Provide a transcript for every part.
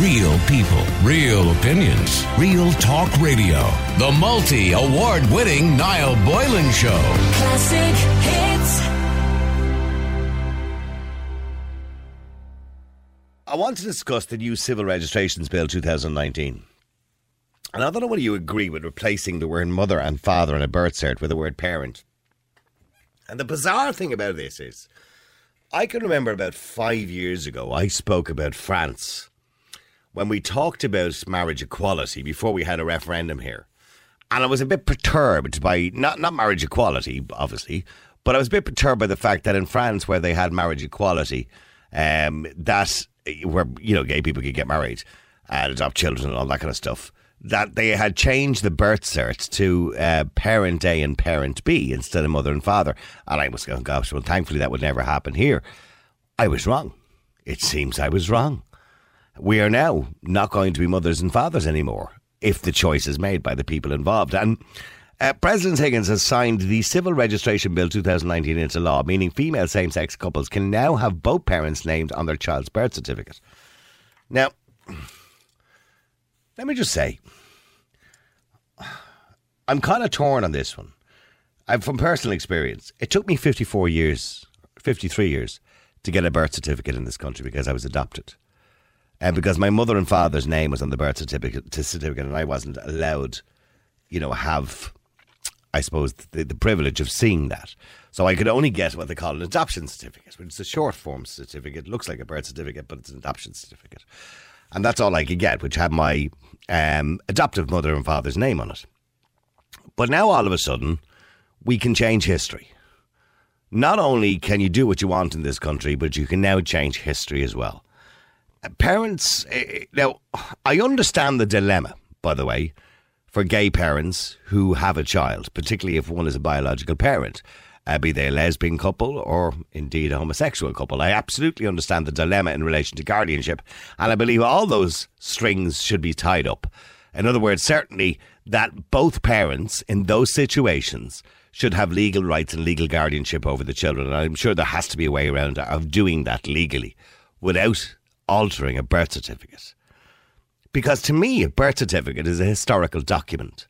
Real people, real opinions, real talk radio. The multi award winning Niall Boylan Show. Classic hits. I want to discuss the new Civil Registrations Bill 2019. And I don't know whether you agree with replacing the word mother and father in a birth cert with the word parent. And the bizarre thing about this is, I can remember about five years ago, I spoke about France when we talked about marriage equality before we had a referendum here. And I was a bit perturbed by, not, not marriage equality, obviously, but I was a bit perturbed by the fact that in France, where they had marriage equality, um, that where, you know, gay people could get married and adopt children and all that kind of stuff, that they had changed the birth cert to uh, parent A and parent B instead of mother and father. And I was going, gosh, well, thankfully that would never happen here. I was wrong. It seems I was wrong. We are now not going to be mothers and fathers anymore if the choice is made by the people involved. And uh, President Higgins has signed the Civil Registration Bill 2019 into law, meaning female same sex couples can now have both parents named on their child's birth certificate. Now, let me just say, I'm kind of torn on this one. I'm from personal experience. It took me 54 years, 53 years to get a birth certificate in this country because I was adopted. And because my mother and father's name was on the birth certificate, certificate and I wasn't allowed, you know, have, I suppose, the, the privilege of seeing that. So I could only get what they call an adoption certificate, which is a short form certificate. It looks like a birth certificate, but it's an adoption certificate. And that's all I could get, which had my um, adoptive mother and father's name on it. But now all of a sudden, we can change history. Not only can you do what you want in this country, but you can now change history as well. Parents, eh, now, I understand the dilemma, by the way, for gay parents who have a child, particularly if one is a biological parent, uh, be they a lesbian couple or indeed a homosexual couple. I absolutely understand the dilemma in relation to guardianship, and I believe all those strings should be tied up. In other words, certainly that both parents in those situations should have legal rights and legal guardianship over the children. And I'm sure there has to be a way around of doing that legally without altering a birth certificate. Because to me, a birth certificate is a historical document.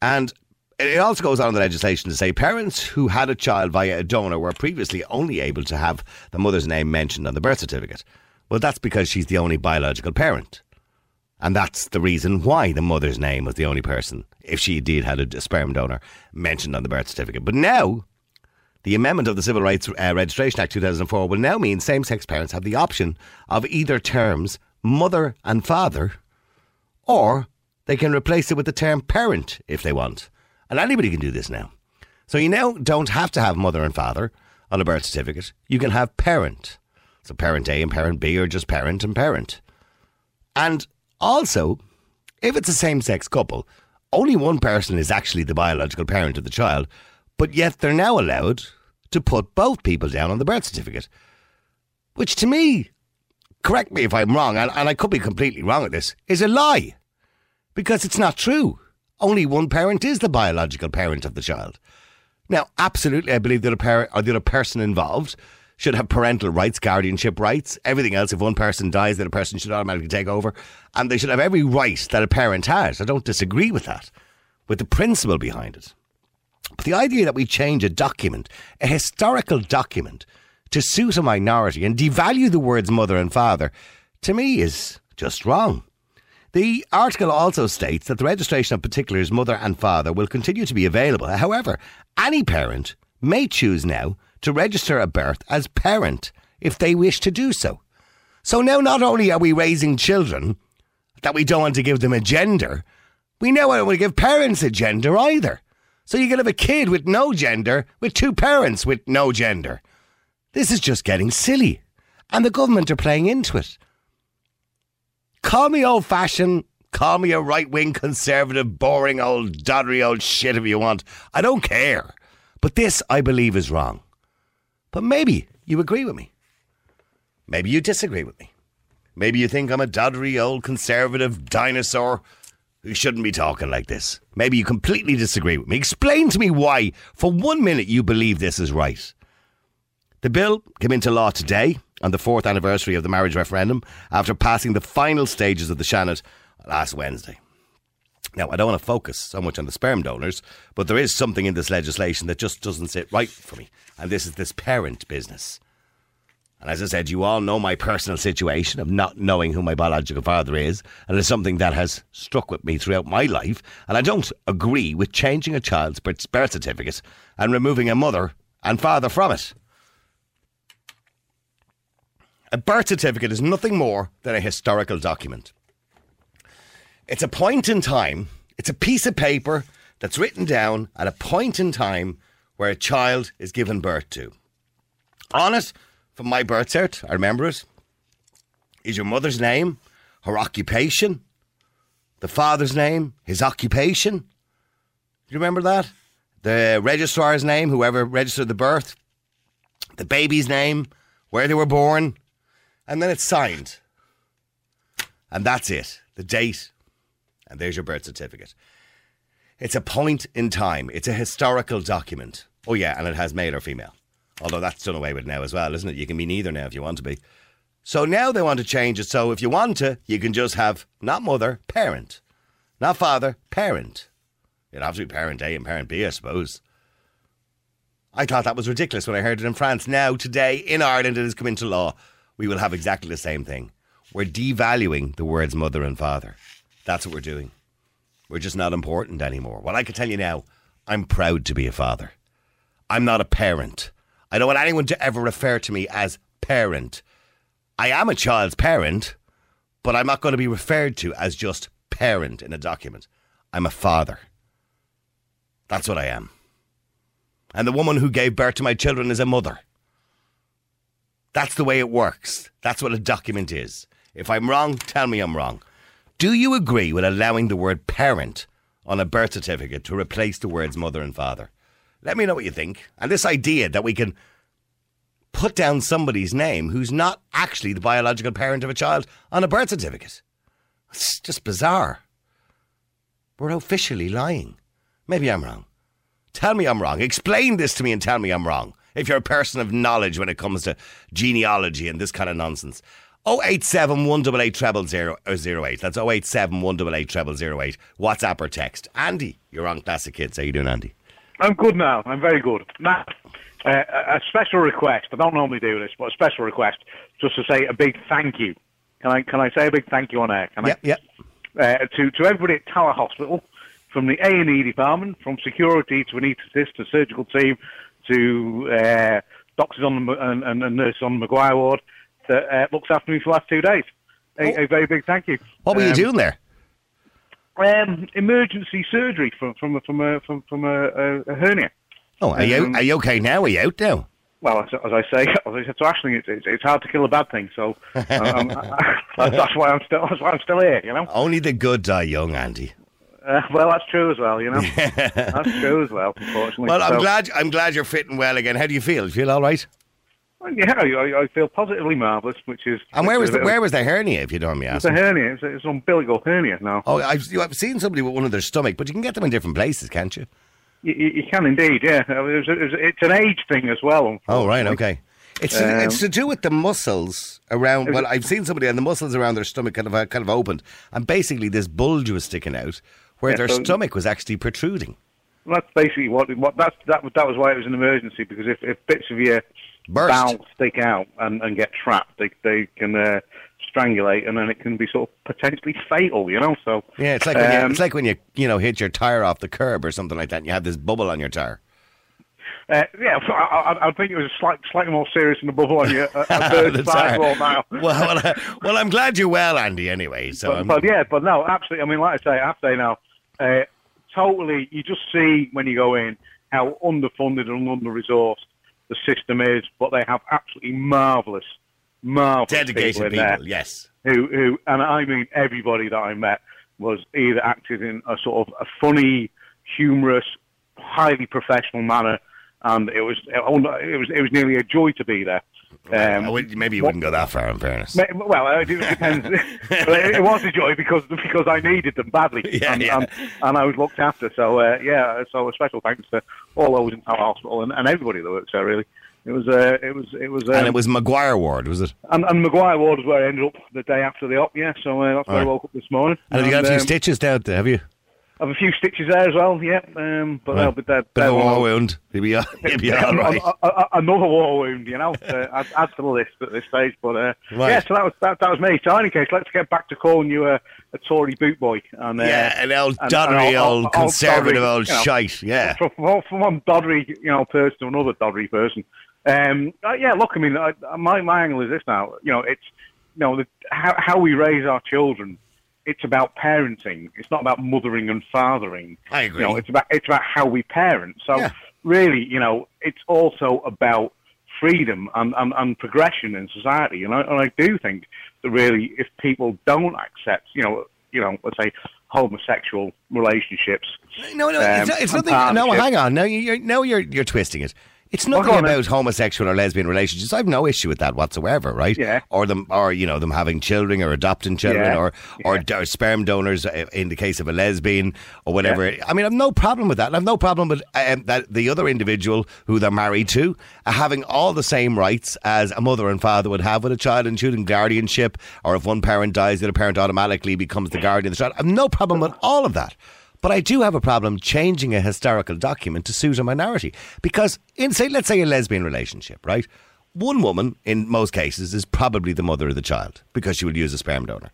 And it also goes on in the legislation to say parents who had a child via a donor were previously only able to have the mother's name mentioned on the birth certificate. Well, that's because she's the only biological parent. And that's the reason why the mother's name was the only person, if she indeed had a, sperm donor, mentioned on the birth certificate. But now, the amendment of the Civil Rights uh, Registration Act 2004 will now mean same sex parents have the option of either terms mother and father, or they can replace it with the term parent if they want. And anybody can do this now. So you now don't have to have mother and father on a birth certificate. You can have parent. So parent A and parent B, or just parent and parent. And also, if it's a same sex couple, only one person is actually the biological parent of the child, but yet they're now allowed to put both people down on the birth certificate. Which to me, correct me if I'm wrong, and, and I could be completely wrong at this, is a lie. Because it's not true. Only one parent is the biological parent of the child. Now, absolutely, I believe that a parent or uh, the other person involved should have parental rights, guardianship rights, everything else. If one person dies, then a person should automatically take over. And they should have every right that a parent has. I don't disagree with that, with the principle behind it. But the idea that we change a document, a historical document, to suit a minority and devalue the words mother and father, to me is just wrong. The article also states that the registration of particulars mother and father will continue to be available. However, any parent may choose now to register a birth as parent if they wish to do so. So now not only are we raising children that we don't want to give them a gender, we now don't want to give parents a gender either. So you can have a kid with no gender with two parents with no gender. This is just getting silly. And the government are playing into it. Call me old fashioned, call me a right wing conservative, boring old doddery old shit if you want. I don't care. But this, I believe, is wrong. But maybe you agree with me. Maybe you disagree with me. Maybe you think I'm a doddery old conservative dinosaur who shouldn't be talking like this. Maybe you completely disagree with me. Explain to me why, for one minute, you believe this is right. The bill came into law today. on the fourth anniversary of the marriage referendum after passing the final stages of the Seanad last Wednesday. Now, I don't want to focus so much on the sperm donors, but there is something in this legislation that just doesn't sit right for me, and this is this parent business. And as I said, you all know my personal situation of not knowing who my biological father is, and it's something that has struck with me throughout my life. And I don't agree with changing a child's birth certificate and removing a mother and father from it. A birth certificate is nothing more than a historical document. It's a point in time, it's a piece of paper that's written down at a point in time where a child is given birth to. On it, from my birth cert, I remember it, is your mother's name, her occupation, the father's name, his occupation. Do you remember that? The registrar's name, whoever registered the birth, the baby's name, where they were born, and then it's signed. And that's it. The date, and there's your birth certificate. It's a point in time. It's a historical document. Oh yeah, and it has male or female. Although that's done away with now as well, isn't it? You can be neither now if you want to be. So now they want to change it. So if you want to, you can just have not mother, parent. Not father, parent. It'd have to be parent A and parent B, I suppose. I thought that was ridiculous when I heard it in France. Now, today, in Ireland, it has come into law. We will have exactly the same thing. We're devaluing the words mother and father. That's what we're doing. We're just not important anymore. Well, I can tell you now, I'm proud to be a father. I'm not a parent. I don't want anyone to ever refer to me as parent. I am a child's parent, but I'm not going to be referred to as just parent in a document. I'm a father. That's what I am. And the woman who gave birth to my children is a mother. That's the way it works. That's what a document is. If I'm wrong, tell me I'm wrong. Do you agree with allowing the word parent on a birth certificate to replace the words mother and father? Let me know what you think. And this idea that we can put down somebody's name who's not actually the biological parent of a child on a birth certificate. It's just bizarre. We're officially lying. Maybe I'm wrong. Tell me I'm wrong. Explain this to me and tell me I'm wrong. If you're a person of knowledge when it comes to genealogy and this kind of nonsense. 087 188 0008. That's 087 188 0008. WhatsApp or text. Andy, you're on Classic Hits. How you doing, Andy? I'm good now. I'm very good. Now, uh, a special request. I don't normally do this, but a special request just to say a big thank you. Can I can I say a big thank you on air? Can yep, I? Yep. Uh, to to everybody at Tower Hospital, from the A and E department, from security to anaesthetist to surgical team to uh, doctors on the and, and, and nurses on the Maguire ward that uh, looks after me for the last two days. A, oh. a very big thank you. What were um, you doing there? Um, emergency surgery from from a, from a, from, from a, a, hernia. Oh, are you, um, are you okay now? Are you out now? Well, as, as I say, as I said to it's, it's, it's hard to kill a bad thing. So um, I, that's why I'm still that's why I'm still here. You know, only the good die young, Andy. Uh, well, that's true as well. You know, that's true as well. Unfortunately. Well, I'm so, glad I'm glad you're fitting well again. How do you feel? You feel all right? Yeah, I, I, feel positively marvellous, which is. And where was the, where was the hernia, if you don't mind me asking? It's a hernia. It's, it's an umbilical hernia now. Oh, I've, I've seen somebody with one of their stomach, but you can get them in different places, can't you? You, you can indeed, yeah. It's, it's, an age thing as well. Oh, right, okay. It's um, it's to do with the muscles around. Well, I've seen somebody and the muscles around their stomach kind of uh, kind of opened, and basically this bulge was sticking out where yeah, their so, stomach was actually protruding. That's basically what what that's that that was why it was an emergency because if, if bits of your Burst. valves stick out and, and get trapped, they they can uh, strangulate, and then it can be sort of potentially fatal. You know, so yeah, it's like um, when you, um, it's like when you you know hit your tire off the curb or something like that, and you have this bubble on your tire. Uh, yeah, I, I, I, think it was slight, slightly more serious than the bubble on your uh, sidewall now. well, well, uh, well, I'm glad you're well, Andy. Anyway, so but, but, yeah, but no, absolutely. I mean, like I say, I have to say now, uh, totally. You just see when you go in how underfunded and under resourced the system is, but they have absolutely marvelous, marvelous dedicated people, people there, yes. Who, who, and I mean everybody that I met was either acted in a sort of a funny, humorous, highly professional manner, and it was it was it was nearly a joy to be there. Um, maybe you wouldn't go that far, in fairness. Well, it depends. it was a joy because because I needed them badly, yeah, and, yeah. And, and, I was looked after. So uh, yeah, so a special thanks to all those in our hospital and, and everybody that works there, really. It was uh, it was it was um, and it was Maguire Ward, was it? and, and Maguire Ward was where I ended up the day after the op. Yeah, so uh, that's where I woke up this morning. And have you got a few um, stitches down there, have you? I've a few stitches there as well. Yeah, um, but Right. they'll be dead. Of a war wound. You'll be, you'll be all right. Another war wound, you know. uh, add, add to the list at this stage, but uh, Right. yeah. So that was that, that was me. So in any case, let's get back to calling you a, a Tory boot boy. And uh, Yeah, an old doddery, and old conservative doddery, old you know, shite. Yeah. From, from, one doddery, you know, person to another doddery person. Um, uh, yeah, look, I mean, I, my my angle is this now. You know, it's you know the, how how we raise our children. It's about parenting. It's not about mothering and fathering. I agree. You know, it's about it's about how we parent. So Yeah. really, you know, it's also about freedom and, and, and progression in society. And I, and I do think that really, if people don't accept, you know, you know, let's say homosexual relationships, No, no, um, it's, it's nothing. No, hang on. No, you're now you're you're twisting it. It's Well, nothing on about homosexual or lesbian relationships. I've no issue with that whatsoever, right? Yeah. Or them, or you know, them having children or adopting children, Yeah. or or, Yeah. or sperm donors uh, in the case of a lesbian or whatever. I mean, I've no problem with that. I've no problem with um, that the other individual who they're married to uh, having all the same rights as a mother and father would have with a child, including guardianship, or if one parent dies, the other parent automatically becomes the guardian of the child. I've no problem with all of that. But I do have a problem changing a historical document to suit a minority. Because in say let's say a lesbian relationship, right? One woman, in most cases, is probably the mother of the child because she will use a sperm donor.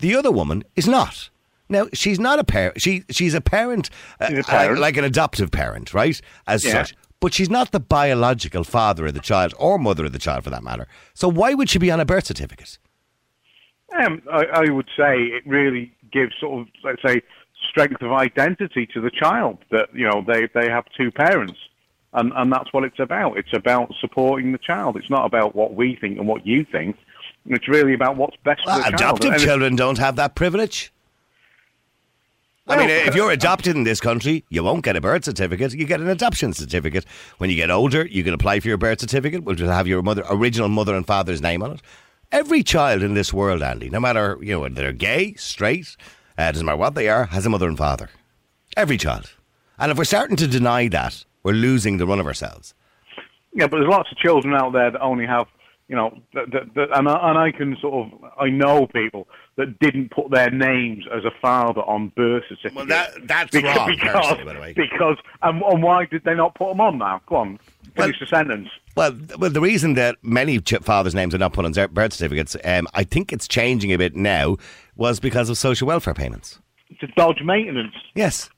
The other woman is not. Now she's not a parent. She she's a parent, uh, She's a parent. uh, like an adoptive parent, right? As Yeah. such. But she's not the biological father of the child or mother of the child, for that matter. So why would she be on a birth certificate? Um, I, I would say it really gives sort of, let's say, strength of identity to the child that you know they they have two parents, and and that's what it's about. It's about supporting the child. It's not about what we think and what you think. It's really about what's best Well, for the child. adoptive children don't have that privilege. I mean, if you're adopted in this country, you won't get a birth certificate. You get an adoption certificate. When you get older, you can apply for your birth certificate, which will have your mother, original mother and father's name on it. Every child in this world, Andy, no matter you know whether they're gay, straight, uh, doesn't matter what they are, has a mother and father. Every child. And if we're starting to deny that, we're losing the run of ourselves. Yeah, but there's lots of children out there that only have, you know, that, that, that, and, I, and I can sort of, I know people that didn't put their names as a father on birth certificates. Well, that- that's because, wrong, because, personally, by the way. Because, and, and why did they not put them on now? Go on, finish the sentence. Well, well, the reason that many fathers' names are not put on birth certificates, um, I think it's changing a bit now, was because of social welfare payments. To dodge maintenance. Yes,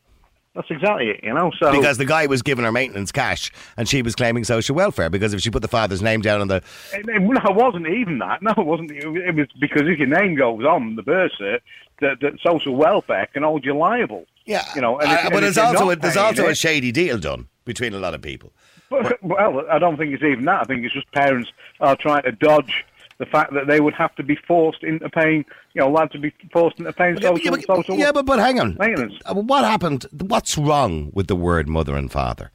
That's exactly it, you know. So because the guy was giving her maintenance cash and she was claiming social welfare because if she put the father's name down on the. It, it, no, it wasn't even that. No, it wasn't. It, it was because if your name goes on the birth cert, that, that social welfare can hold you liable. Yeah, you know. And uh, and but there's also a, there's also a shady deal done between a lot of people. But, well, I don't think it's even that. I think it's just parents are trying to dodge the fact that they would have to be forced into paying, you know, allowed to be forced into paying social, yeah, but, social yeah, but, but hang on. maintenance. Uh, What happened? What's wrong with the word mother and father?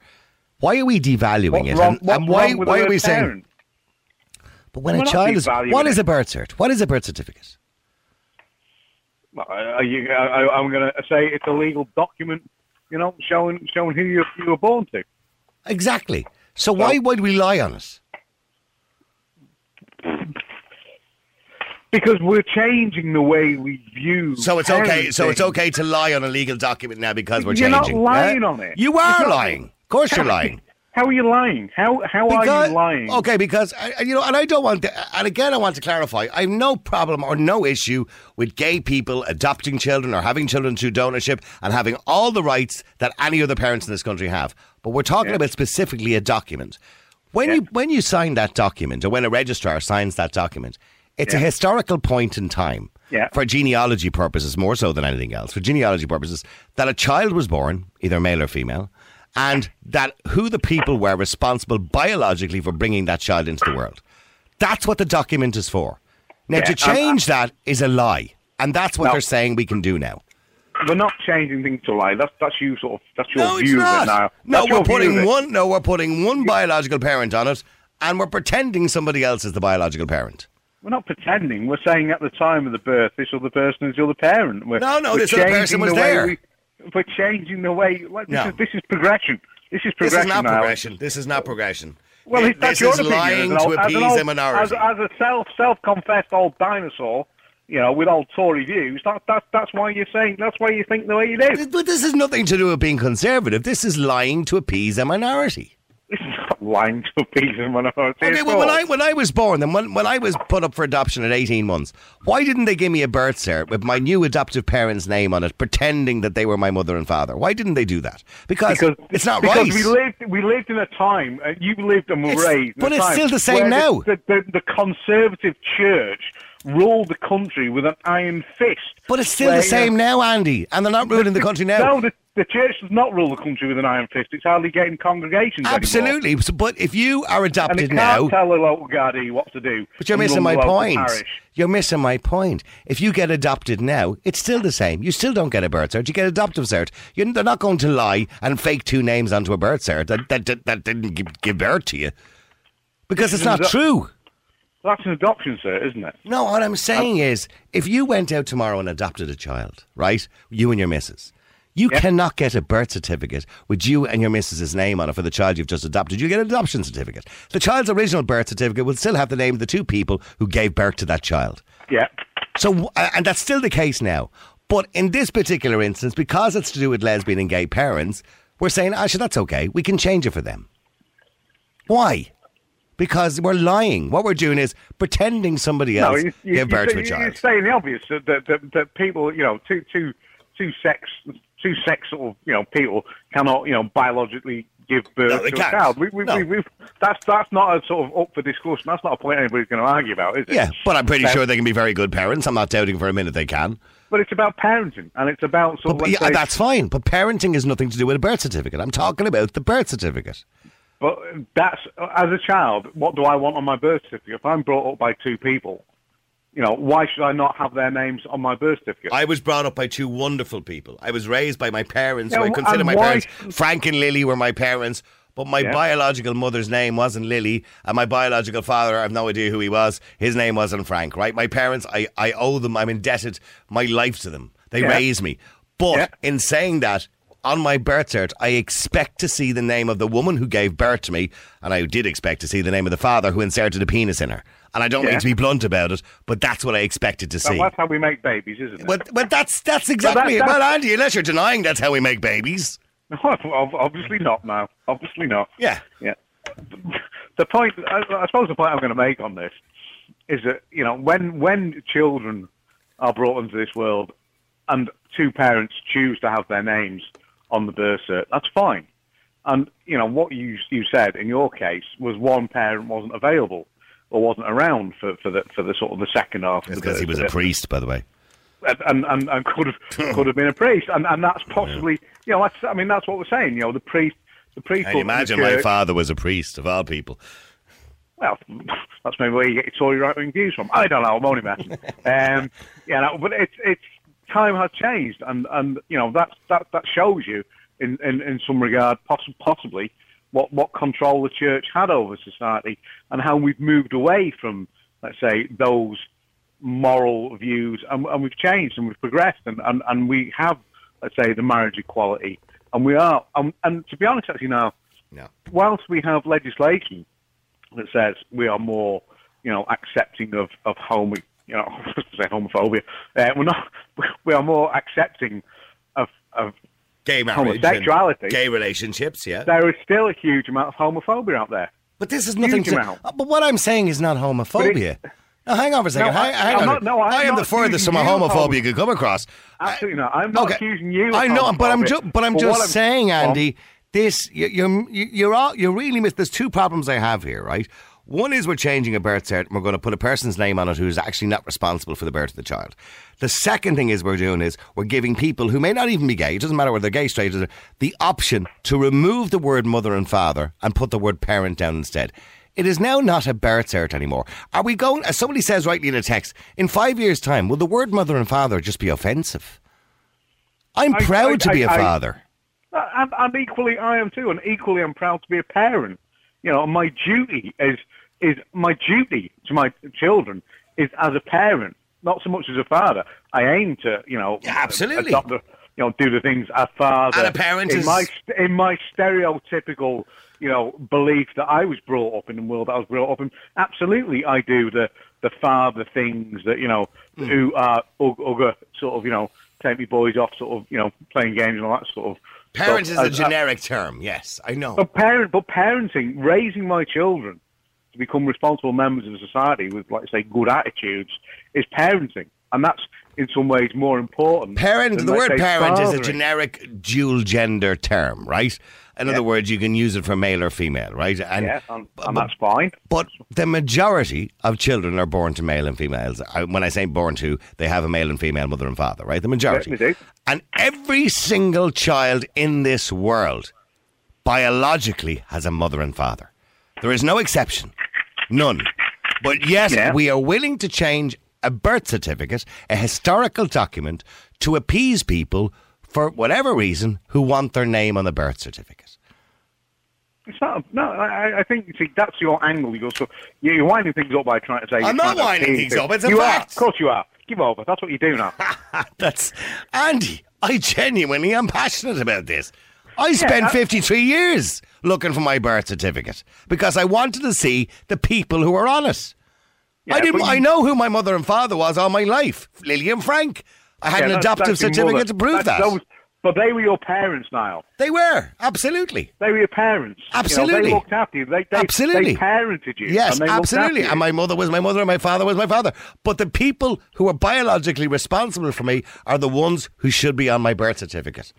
Why are we devaluing What's it? wrong, and, and why, why are we word saying? But when We're a child is. What is a birth cert? What is a birth certificate? You, I, I'm going to say it's a legal document, you know, showing showing who you, you were born to. Exactly. So why would we lie on it? Because we're changing the way we view. So it's okay. So it's okay to lie on a legal document now because we're You're not lying on it. You You're are not- lying. Of course, you're lying. How are you lying? How how are you lying? Okay, because I- you know, and I don't want to. And again, I want to clarify: I have no problem or no issue with gay people adopting children or having children through donorship and having all the rights that any other parents in this country have. But we're talking Yeah. about specifically a document. When Yeah. you when you sign that document, or when a registrar signs that document, it's a historical point in time. Yeah. For genealogy purposes, more so than anything else, for genealogy purposes, that a child was born, either male or female, and that who the people were responsible biologically for bringing that child into the world. That's what the document is for. Now, Yeah, to and- change uh, that is a lie, and that's what No. they're saying we can do now. We're not changing things to lie. That's that's you sort of that's your No, view of it now. No, That's we're putting one. No, we're putting one biological parent on it, and we're pretending somebody else is the biological parent. We're not pretending. We're saying at the time of the birth, this other person is the other parent. We're, No, no, this other person was the there. We, we're changing the way. Like, this, No. is, this is progression. This is This is not now. progression. This is not progression. Well, It- that's this your is opinion. lying as to old- appease old- a minority. As, as a self self confessed old dinosaur, you know, with old Tory views, that, that that's why you're saying that's why you think the way you do. But this has nothing to do with being conservative. This is lying to appease a minority. Lying to appease a minority. Okay, well, when. I when I was born, and when, when I was put up for adoption at eighteen months, why didn't they give me a birth cert with my new adoptive parents' name on it, pretending that they were my mother and father? Why didn't they do that? Because, because it's not because right. we lived we lived in a time uh, you lived and were It's- raised, but a it's still the same now. The, the, the conservative church ruled the country with an iron fist. but it's still the same now, Andy, and they're not ruling the country now. No, the, the church does not rule the country with an iron fist. It's hardly getting congregations. Absolutely. So- But if you are And it adopted can't now, tell the local Gardaí what to do. But you're missing my point. parish. You're missing my point. If you get adopted now, it's still the same. You still don't get a birth cert. You get an adoptive cert. you they're not going to lie and fake two names onto a birth cert that, that, that, that didn't give, give birth to you. Because it's not Ado- true. That's an adoption, sir, isn't it? No, what I'm saying is, if you went out tomorrow and adopted a child, right, you and your missus, you Yeah. cannot get a birth certificate with you and your missus's name on it for the child you've just adopted. You get an adoption certificate. The child's original birth certificate will still have the name of the two people who gave birth to that child. Yeah. So, and that's still the case now. But in this particular instance, because it's to do with lesbian and gay parents, we're saying, Asha, that's okay. We can change it for them. Why? Because we're lying. What we're doing is pretending somebody else you, you, gave birth you, to a child. You're saying the obvious that, that, that, that people, you know, two, two, two sex, two sex sort of, you know, people cannot, you know, biologically give birth No, to can't. a child. We, we, No. we, that's that's not a sort of up for discussion. That's not a point anybody's going to argue about, is it? Yeah, but I'm pretty sure they can be very good parents. I'm not doubting for a minute they can. But it's about parenting, and it's about sort But, of. yeah, say- that's fine. But parenting has nothing to do with a birth certificate. I'm talking about the birth certificate. But that's as a child. What do I want on my birth certificate? If I'm brought up by two people, you know, why should I not have their names on my birth certificate? I was brought up by two wonderful people. I was raised by my parents, Yeah, who I consider my parents. Frank and Lily were my parents, but my Yeah. biological mother's name wasn't Lily, and my biological father, I have no idea who he was. His name wasn't Frank, right? My parents, I, I owe them, I'm indebted my life to them. They Yeah. raised me. But in saying that, on my birth cert, I expect to see the name of the woman who gave birth to me, and I did expect to see the name of the father who inserted a penis in her. And I don't mean to be blunt about it, but that's what I expected to see. Well, that's how we make babies, isn't it? But but that's that's exactly it. that's- Well, Andy, unless you're denying that's how we make babies. Ob- Obviously not now. Obviously not. Yeah. Yeah. The point, I, I suppose the point I'm going to make on this is that, you know, when, when children are brought into this world and two parents choose to have their names on the cert, that's fine. And, you know, what you, you said in your case was one parent wasn't available or wasn't around for, for the, for the sort of the second half of because he was a priest, by the way. and, and, and could have could have been a priest, and and that's possibly you know that's I mean that's what we're saying. You know the priest the priest. Can you imagine my father was a priest of our people? Well, that's maybe where you get your Tory right wing views from. I don't know. I'm only messing. um, yeah, no, but it's it's time has changed, and and you know that that that shows you in in, in some regard poss- possibly what what control the church had over society and how we've moved away from let's say those moral views and, and we've changed and we've progressed and, and, and we have let's say the marriage equality and we are um, and to be honest actually now No. whilst we have legislation that says we are more, you know, accepting of of homo, you know, I was say homophobia. Uh, we're not. We are more accepting of of. Gay marriage, Homosexuality. gay relationships, yeah. There is still a huge amount of homophobia out there. But this is nothing Huge to. amount. But what I'm saying is not homophobia. Now, hang on for a second. No, I- hang, on. not- no, I am the furthest from a homophobia you could come across. Absolutely not. I'm not accusing you. Of I know, but I'm just, but I'm what just I'm- saying, Well, Andy. This you- you're you're all you're really miss. There's two problems I have here, right? One is we're changing a birth cert and we're going to put a person's name on it who's actually not responsible for the birth of the child. The second thing is we're doing is we're giving people who may not even be gay, it doesn't matter whether they're gay, straight, the option to remove the word mother and father and put the word parent down instead. It is now not a birth cert anymore. Are we going, as somebody says rightly in a text, in five years' time, will the word mother and father just be offensive? I'm I- proud I- to be a I- I- father. I, am equally, I am too, and equally, I'm proud to be a parent. You know, my duty is is my duty to my children is as a parent, not so much as a father. I aim to, you know, Yeah, absolutely. adopt the, you know, do the things a father. And a parent in is- my in my stereotypical, you know, belief that I was brought up in the world that I was brought up in. Absolutely, I do the the father things that you know, Hmm. who are sort of you know, take me boys off, sort of you know, playing games and all that sort of. Parent stuff. is a generic term. Yes, I know. but parent, but parenting, raising my children to become responsible members of society with, like I say, good attitudes is parenting, and that's in some ways more important. Parent, than, the word parent is a generic dual gender term, right? In other Yeah. words, you can use it for male or female, right? And, Yeah, and, and that's fine. But the majority of children are born to male and females. When I say born to, they have a male and female mother and father, right? The majority. Do. And every single child in this world biologically has a mother and father. There is no exception. None. But yes, Yeah. we are willing to change a birth certificate, a historical document, to appease people for whatever reason who want their name on the birth certificate. It's not. No, I, I think see that's your angle. You're so you're winding things up by trying to say. I'm not winding things up, it's a you fact. Are. Of course you are. Give over. That's what you do now. That's Andy. I genuinely am passionate about this. I spent I- 53 years looking for my birth certificate because I wanted to see the people who were on it. I didn't. but I know who my mother and father was all my life. Lillian Frank. I had Yeah, an adoptive certificate mother. to prove That's that. those- but they were your parents, Niall. They were absolutely. They were your parents. You know, Absolutely. they looked after you. They, they, Absolutely. They parented you. Yes, and absolutely. And my mother was my mother, and my father was my father. But the people who are biologically responsible for me are the ones who should be on my birth certificate.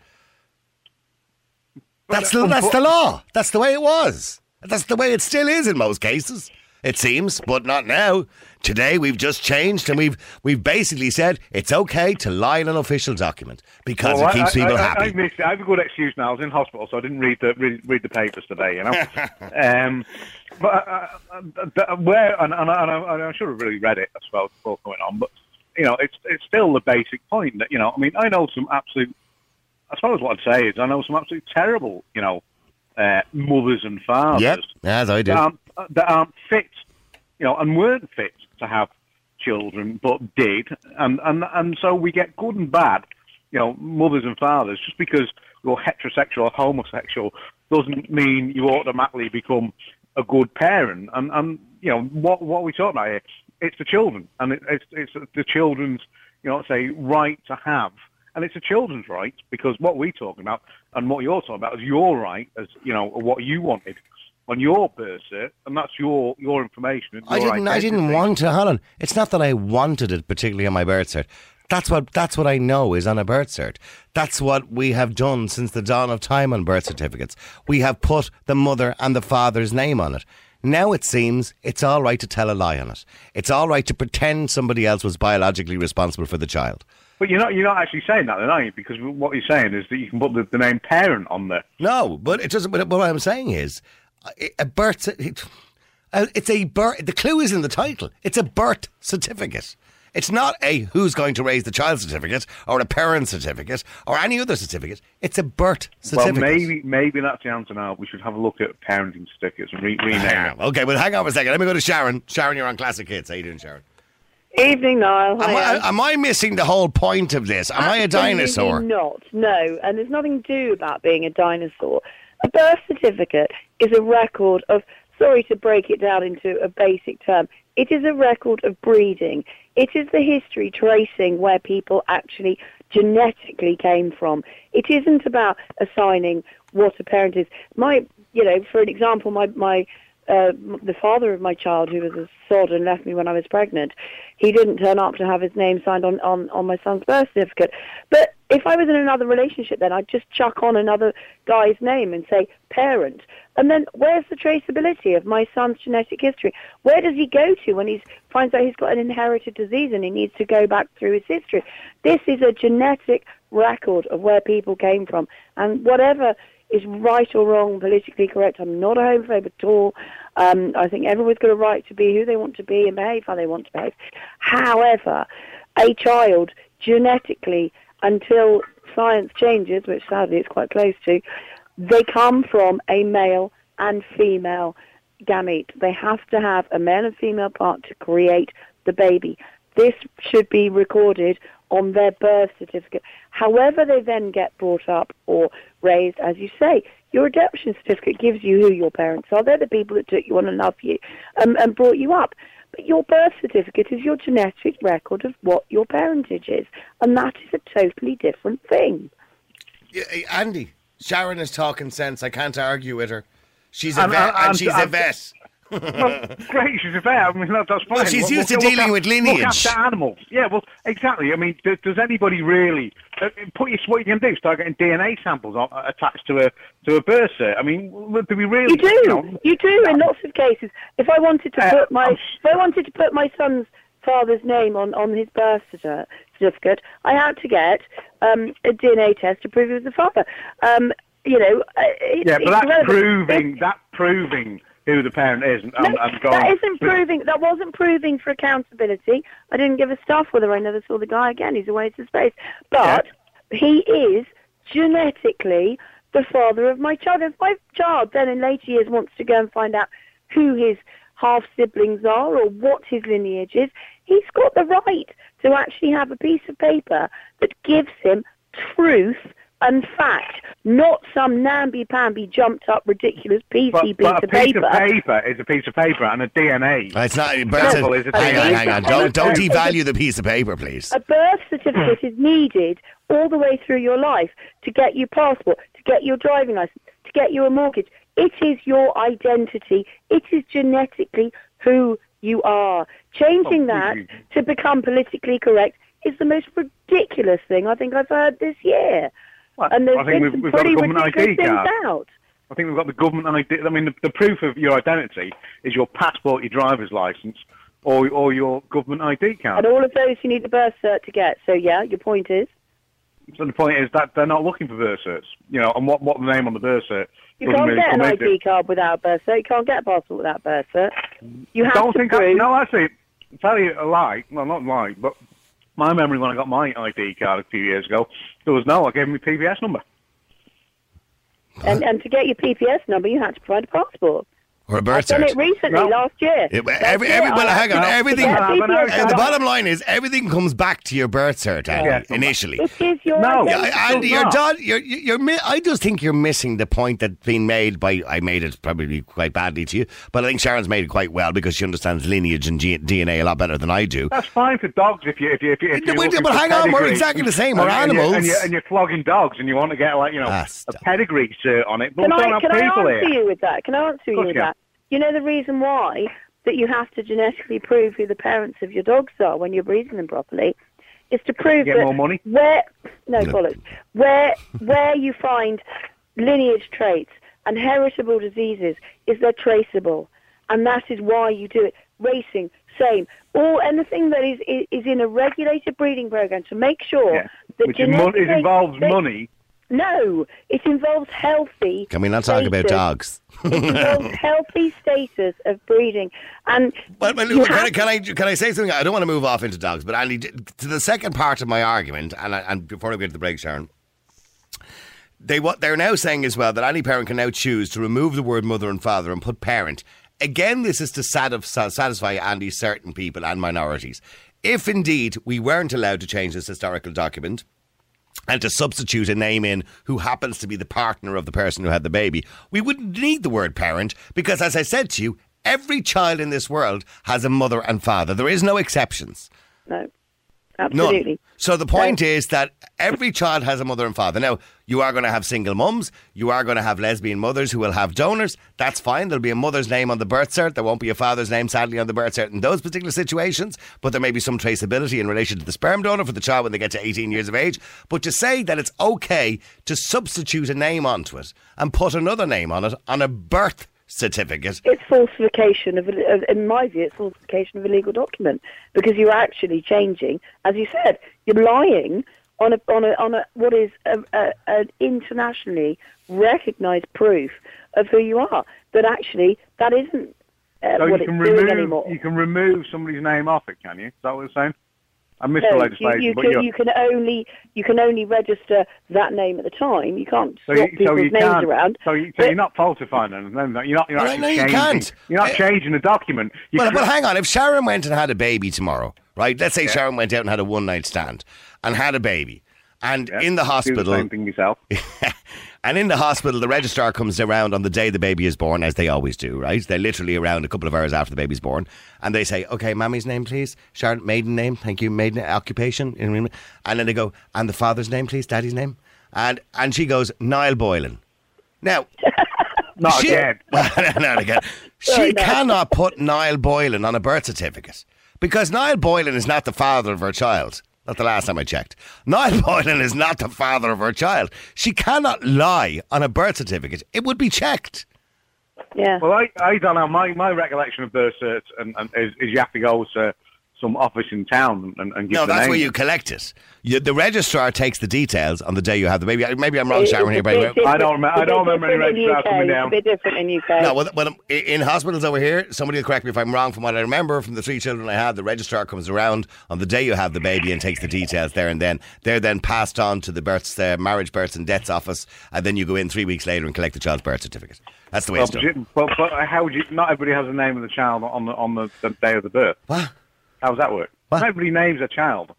That's the, that's the law. That's the way it was. That's the way it still is in most cases. It seems, but not now. Today we've just changed and we've we've basically said it's okay to lie in an official document because Well, it keeps I, people I, I, happy. I, missed it. I have a good excuse now. I was in hospital, so I didn't read the read, read the papers today. You know, um, but uh, uh, uh, where and, and, I- and, I, and I should have really read it as well before going on. But you know, it's it's still the basic point that you know. I mean, I know some absolute. I suppose what I'd say is I know some absolutely terrible, you know, uh, mothers and fathers yep, as I do. that aren't, that aren't fit, you know, and weren't fit to have children, but did, and and and so we get good and bad, you know, mothers and fathers. Just because you're heterosexual or homosexual doesn't mean you automatically become a good parent. And and you know what what are we talking about here? It's the children, and it, it's it's the children's, you know, say right to have. And it's a children's right because what we're talking about and what you're talking about is your right as you know what you wanted on your birth cert, and that's your your information. I your didn't. I didn't want to, Helen. It's not that I wanted it particularly on my birth cert. That's what. That's what I know is on a birth cert. That's what we have done since the dawn of time on birth certificates. We have put the mother and the father's name on it. Now it seems it's all right to tell a lie on it. It's all right to pretend somebody else was biologically responsible for the child. But you're not you're not actually saying that, then, are you? Because what you're saying is that you can put the, the name parent on there. No, but it doesn't. But what I'm saying is, a- a birth. It, it's a birth. The clue is in the title. It's a birth certificate. It's not a who's going to raise the child certificate or a parent certificate or any other certificate. It's a birth certificate. Well, maybe maybe that's the answer now. We should have a look at parenting certificates and re- rename it. Okay, well, hang on for a second. Let me go to Sharon. Sharon, you're on Classic Hits. How you doing, Sharon? Evening, Niall. Am I, am I missing the whole point of this? Am I a Absolutely dinosaur? Not. No, and there's nothing to do about being a dinosaur. A birth certificate is a record of. Sorry to break it down into a basic term. It is a record of breeding. It is the history tracing where people actually genetically came from. It isn't about assigning what a parent is. My, you know, for an example, my my uh, the father of my child, who was a sod and left me when I was pregnant, he didn't turn up to have his name signed on, on, on my son's birth certificate. But if I was in another relationship, then I'd just chuck on another guy's name and say parent. And then where's the traceability of my son's genetic history? Where does he go to when he finds out he's got an inherited disease and he needs to go back through his history? This is a genetic record of where people came from. And whatever is right or wrong, politically correct. I'm not a homophobe at all. Um, I think everyone's got a right to be who they want to be and behave how they want to behave. However, a child genetically, until science changes, which sadly it's quite close to, they come from a male and female gamete. They have to have a male and female part to create the baby. This should be recorded on their birth certificate. However they then get brought up or raised, as you say, Your adoption certificate gives you who your parents are. They're the people that took you on and love you um, and brought you up. But your birth certificate is your genetic record of what your parentage is, and that is a totally different thing. Yeah, Andy, Sharon is talking sense. I can't argue with her. She's a And- vet, and- and, and- she's a and- vet. Well, great, she's a vet. I mean, that, that's fine. Well, she's We'll- used we'll to dealing af- with lineage. Look after animals. Yeah, well, exactly. I mean, does, does anybody really uh, put your what you can do? Start getting DNA samples on, attached to a to a birth cert. I mean, do we really? You do. know, You do in lots of cases. If I wanted to Uh, put my I'm- if I wanted to put my son's father's name on, on his birth certificate, I had to get um, a DNA test to prove he was the father. Um, you know, uh, it's, yeah, but it's that's irrelevant. proving It's- that proving who the parent is and, and, no, and going. that isn't proving. That wasn't proving for accountability. I didn't give a stuff whether I never saw the guy again. He's away to space. But he is genetically the father of my child. If my child then in later years wants to go and find out who his half siblings are or what his lineage is, he's got the right to actually have a piece of paper that gives him truth and fact, not some namby-pamby jumped up ridiculous PC but, piece but a piece paper. of paper is a piece of paper, and a DNA. It's not. No, Birth well, is it- hang on, hang on. Don't don't devalue the piece of paper, please. A birth certificate is needed all the way through your life to get your passport, to get your driving license, to get you a mortgage. It is your identity. It is genetically who you are. Changing Oh, that to become politically correct is the most ridiculous thing I think I've heard this year. Well, And there's I think we've, we've got a pretty government ID card. out. I think we've got the government ID. I mean, the, the proof of your identity is your passport, your driver's license, or or your government ID card. And all of those you need a birth cert to get. So yeah, your point is So the point is that they're not looking for birth certs, you know, and what what the name on the birth cert you can't really get an. ID card without a birth cert. You can't get a passport without a birth cert. You have Don't to think I, prove. no, actually, tell you a lie. Well, not a lie, but my memory when I got my ID card a few years ago, there was no. I gave my PPS number. And, and to get your PPS number, you had to provide a passport. Or a I've birth done cert. it recently, No. last year. It- every, every, well, hang on. No. Everything. No, but no, PPS the bottom line is everything comes back to your birth cert, Andy, Yeah. initially. It is your No. Yeah, identity. I- Andy, you're done. You're, you're, you're I just think you're missing the point that's been made by. I made it probably quite badly to you, but I think Sharon's made it quite well because she understands lineage and G- DNA a lot better than I do. That's fine for dogs if you if you if you. If No, you're but- but hang on, we're exactly the same, we're And- and you're- animals. and you're, and you're flogging dogs, and you want to get like you know Ah, a pedigree cert on it. But Can we don't I, have can I answer here. you with that? Can I answer you with that? You know the reason why that you have to genetically prove who the parents of your dogs are when you're breeding them properly is to prove Get that more money? where no bollocks where where you find lineage traits and heritable diseases is they're traceable, and that is why you do it. Racing, same. All anything that is is, is in a regulated breeding program to make sure Yeah. that Which in mon- genetically- involves they- money. No, it involves healthy. Can we not talk about dogs? It involves healthy status of breeding, and But, but can, I, can I can I say something? I don't want to move off into dogs, but Andy, to the second part of my argument, and I, and before I get to the break, Sharon, they what they're now saying as well that any parent can now choose to remove the word mother and father and put parent. Again, this is to satisfy, satisfy Andy certain people and minorities. If indeed we weren't allowed to change this historical document, and to substitute a name in who happens to be the partner of the person who had the baby, we wouldn't need the word parent because, as I said to you, every child in this world has a mother and father. There is no exceptions. no, None. absolutely. So the point is that every child has a mother and father. Now, you are going to have single mums. You are going to have lesbian mothers who will have donors. That's fine. There'll be a mother's name on the birth cert. There won't be a father's name, sadly, on the birth cert in those particular situations. But there may be some traceability in relation to the sperm donor for the child when they get to 18 years of age. But to say that it's okay to substitute a name onto it and put another name on it on a birth certificate It's falsification of, of, in my view, it's falsification of a legal document because you're actually changing, as you said, you're lying on a on a on a what is a, a, an internationally recognised proof of who you are. But actually, that isn't uh, So what you it's can doing remove anymore. you can remove somebody's name off it, can you? Is that what you're saying? I missed No, you, legislation, you, but can, you're, can only you can only register that name at the time. You can't so swap you, so people's you names can't. around. So, you, so But- you're not falsifying them. No, no, you're not. You're Well, actually no, you changing. can't. You're not Uh, changing the document. You Well, cre- but hang on. If Sharon went and had a baby tomorrow, right? Let's say Yeah. Sharon went out and had a one night stand and had a baby, and Yeah, in the do hospital, the same thing yourself. And in the hospital, the registrar comes around on the day the baby is born, as they always do, right? They're literally around a couple of hours after the baby's born, and they say, "Okay, mammy's name, please. Sharon, maiden name, thank you. Maiden occupation." And then they go, "And the father's name, please. Daddy's name." And and she goes, "Niall Boylan." Now, Not she, again. not again. Oh, she cannot put Niall Boylan on a birth certificate because Niall Boylan is not the father of her child. Not the last time I checked. Niall Boylan is not the father of her child. She cannot lie on a birth certificate. It would be checked. Yeah. Well, I, I don't know. My, my recollection of birth certs and, and is, is you have to go to some office in town and, and give No, the that's name. where you collect it. You, the registrar takes the details on the day you have the baby. Maybe I'm wrong, It's Sharon, a here, bit by the way. different- I don't remem- I it's a don't bit remember any different in registrar UK. coming It's down. a bit different in UK. No, well, well, in hospitals over here, somebody will correct me if I'm wrong. From what I remember from the three children I had, the registrar comes around on the day you have the baby and takes the details there and then. They're then passed on to the births, uh, marriage, births and deaths office, and then you go in three weeks later and collect the child's birth certificate. That's the way Well, it's done. but, but how would you? Not everybody has the name of the child on the on the, the day of the birth. What? How does that work? What? Not everybody names a child.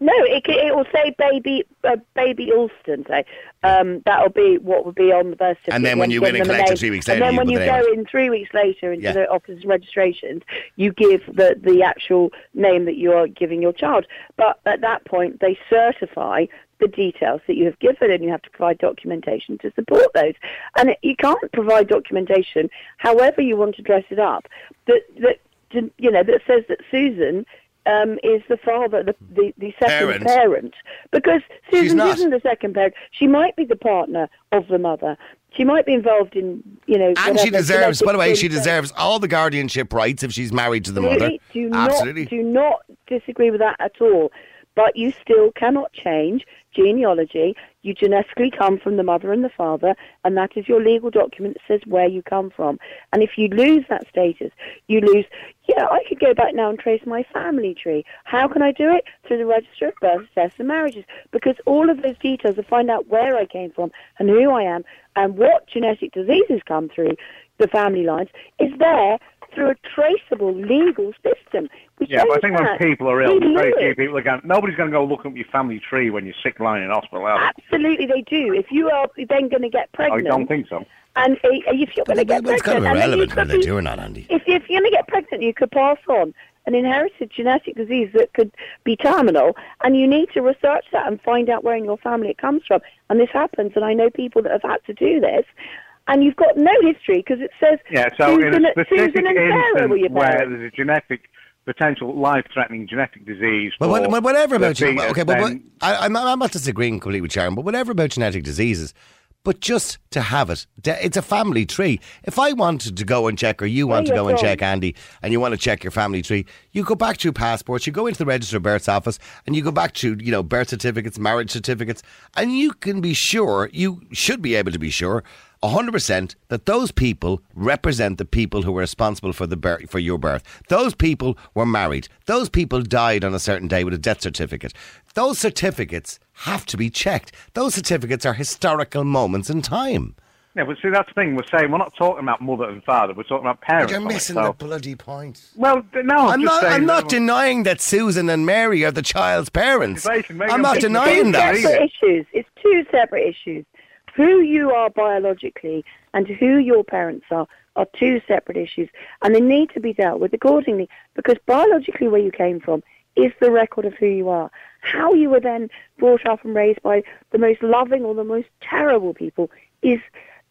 No, it it will say baby uh, baby Alston. Say um, that'll be what would be on the birth certificate. And then when you give win and them a collect it three weeks and then you when you go on in three weeks later into Yeah. the office of registrations, you give the the actual name that you are giving your child. But at that point, they certify the details that you have given, and you have to provide documentation to support those. And it, you can't provide documentation, however you want to dress it up, that that you know that says that Susan um, is the father, the, the, the second Parent. parent. Because Susan isn't the second parent. She might be the partner of the mother. She might be involved in, you know. And she deserves, by the way, she deserves all the guardianship rights if she's married to the mother. Absolutely. Not, Absolutely. do not disagree with that at all. But you still cannot change genealogy. You genetically come from the mother and the father, and that is your legal document that says where you come from. And if you lose that status, you lose. Yeah, I could go back now and trace my family tree. How can I do it? Through the register of births, deaths, and marriages. Because all of those details to find out where I came from and who I am and what genetic diseases come through the family lines is there through a traceable legal system. We Yeah, but I don't think when people are ill, very few people are going. Nobody's going to go look up your family tree when you're sick lying in hospital. Are they? Absolutely, they do. If you are then going to get pregnant, I don't think so. and if you're going to But get it's kind of and then you irrelevant could whether they be- do or not, Andy. if, if you're going to get pregnant, you could pass on an inherited genetic disease that could be terminal, and you need to research that and find out where in your family it comes from. And this happens, and I know people that have had to do this, and you've got no history because it says Yeah, so Susan, in a specific Susan and Sarah were your instance where there's a genetic, potential life-threatening genetic disease. But for what, whatever about you, okay, but what, then- I, I'm, I'm not disagreeing completely with Sharon, but whatever about genetic diseases, but just to have it, it's a family tree. If I wanted to go and check, or you want to go and check, Andy, and you want to check your family tree, you go back to your passports, you go into the Register of Births office, and you go back to, you know, birth certificates, marriage certificates, and you can be sure, you should be able to be sure, 100% that those people represent the people who were responsible for the birth, for your birth. Those people were married. Those people died on a certain day with a death certificate. Those certificates have to be checked. Those certificates are historical moments in time. Yeah, but see, that's the thing. We're saying we're not talking about mother and father. We're talking about parents. you're on it, missing so- the bloody point. Well, no, I'm, I'm just not. I'm not denying that Susan and Mary are the child's parents. I'm I'm not denying about that. it. separate issues. It's two separate issues. Who you are biologically and who your parents are are two separate issues, and they need to be dealt with accordingly. Because biologically, where you came from is the record of who you are. How you were then brought up and raised by the most loving or the most terrible people is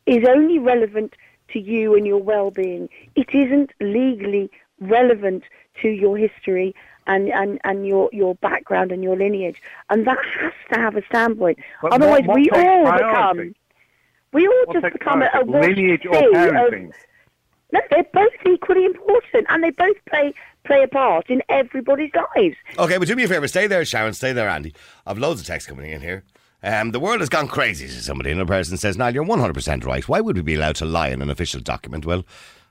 is only relevant to you and your well-being. It isn't legally relevant to your history and, and, and your, your background and your lineage. And that has to have a standpoint. But Otherwise, what- what we all priority? become we all What just takes become a, a priority? lineage or sea of- no, they're both equally important, and they both play play a part in everybody's lives. Okay, but do me a favour. Stay there, Sharon. Stay there, Andy. I've loads of texts coming in here. Um, the world has gone crazy, says somebody. And a person says, Niall, you're 100% right. Why would we be allowed to lie in an official document? Well,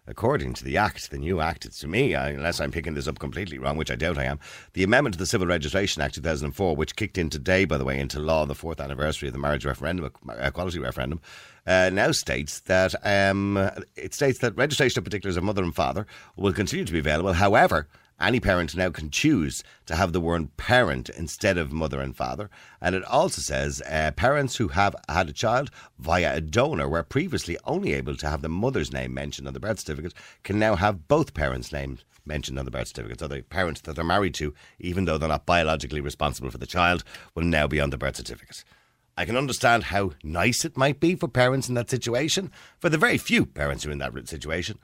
according to the Act, the new Act, it's to me, unless I'm picking this up completely wrong, which I doubt I am, the amendment to the Civil Registration Act 2004, which kicked in today, by the way, into law, on the fourth anniversary of the marriage referendum, equality referendum, uh, now states that um, it states that registration of particulars of mother and father will continue to be available. However, Any parent now can choose to have the word parent instead of mother and father. And it also says uh, parents who have had a child via a donor were previously only able to have the mother's name mentioned on the birth certificate can now have both parents' names mentioned on the birth certificate. So the parents that they're married to, even though they're not biologically responsible for the child, will now be on the birth certificate. I can understand how nice it might be for parents in that situation, for the very few parents who are in that situation.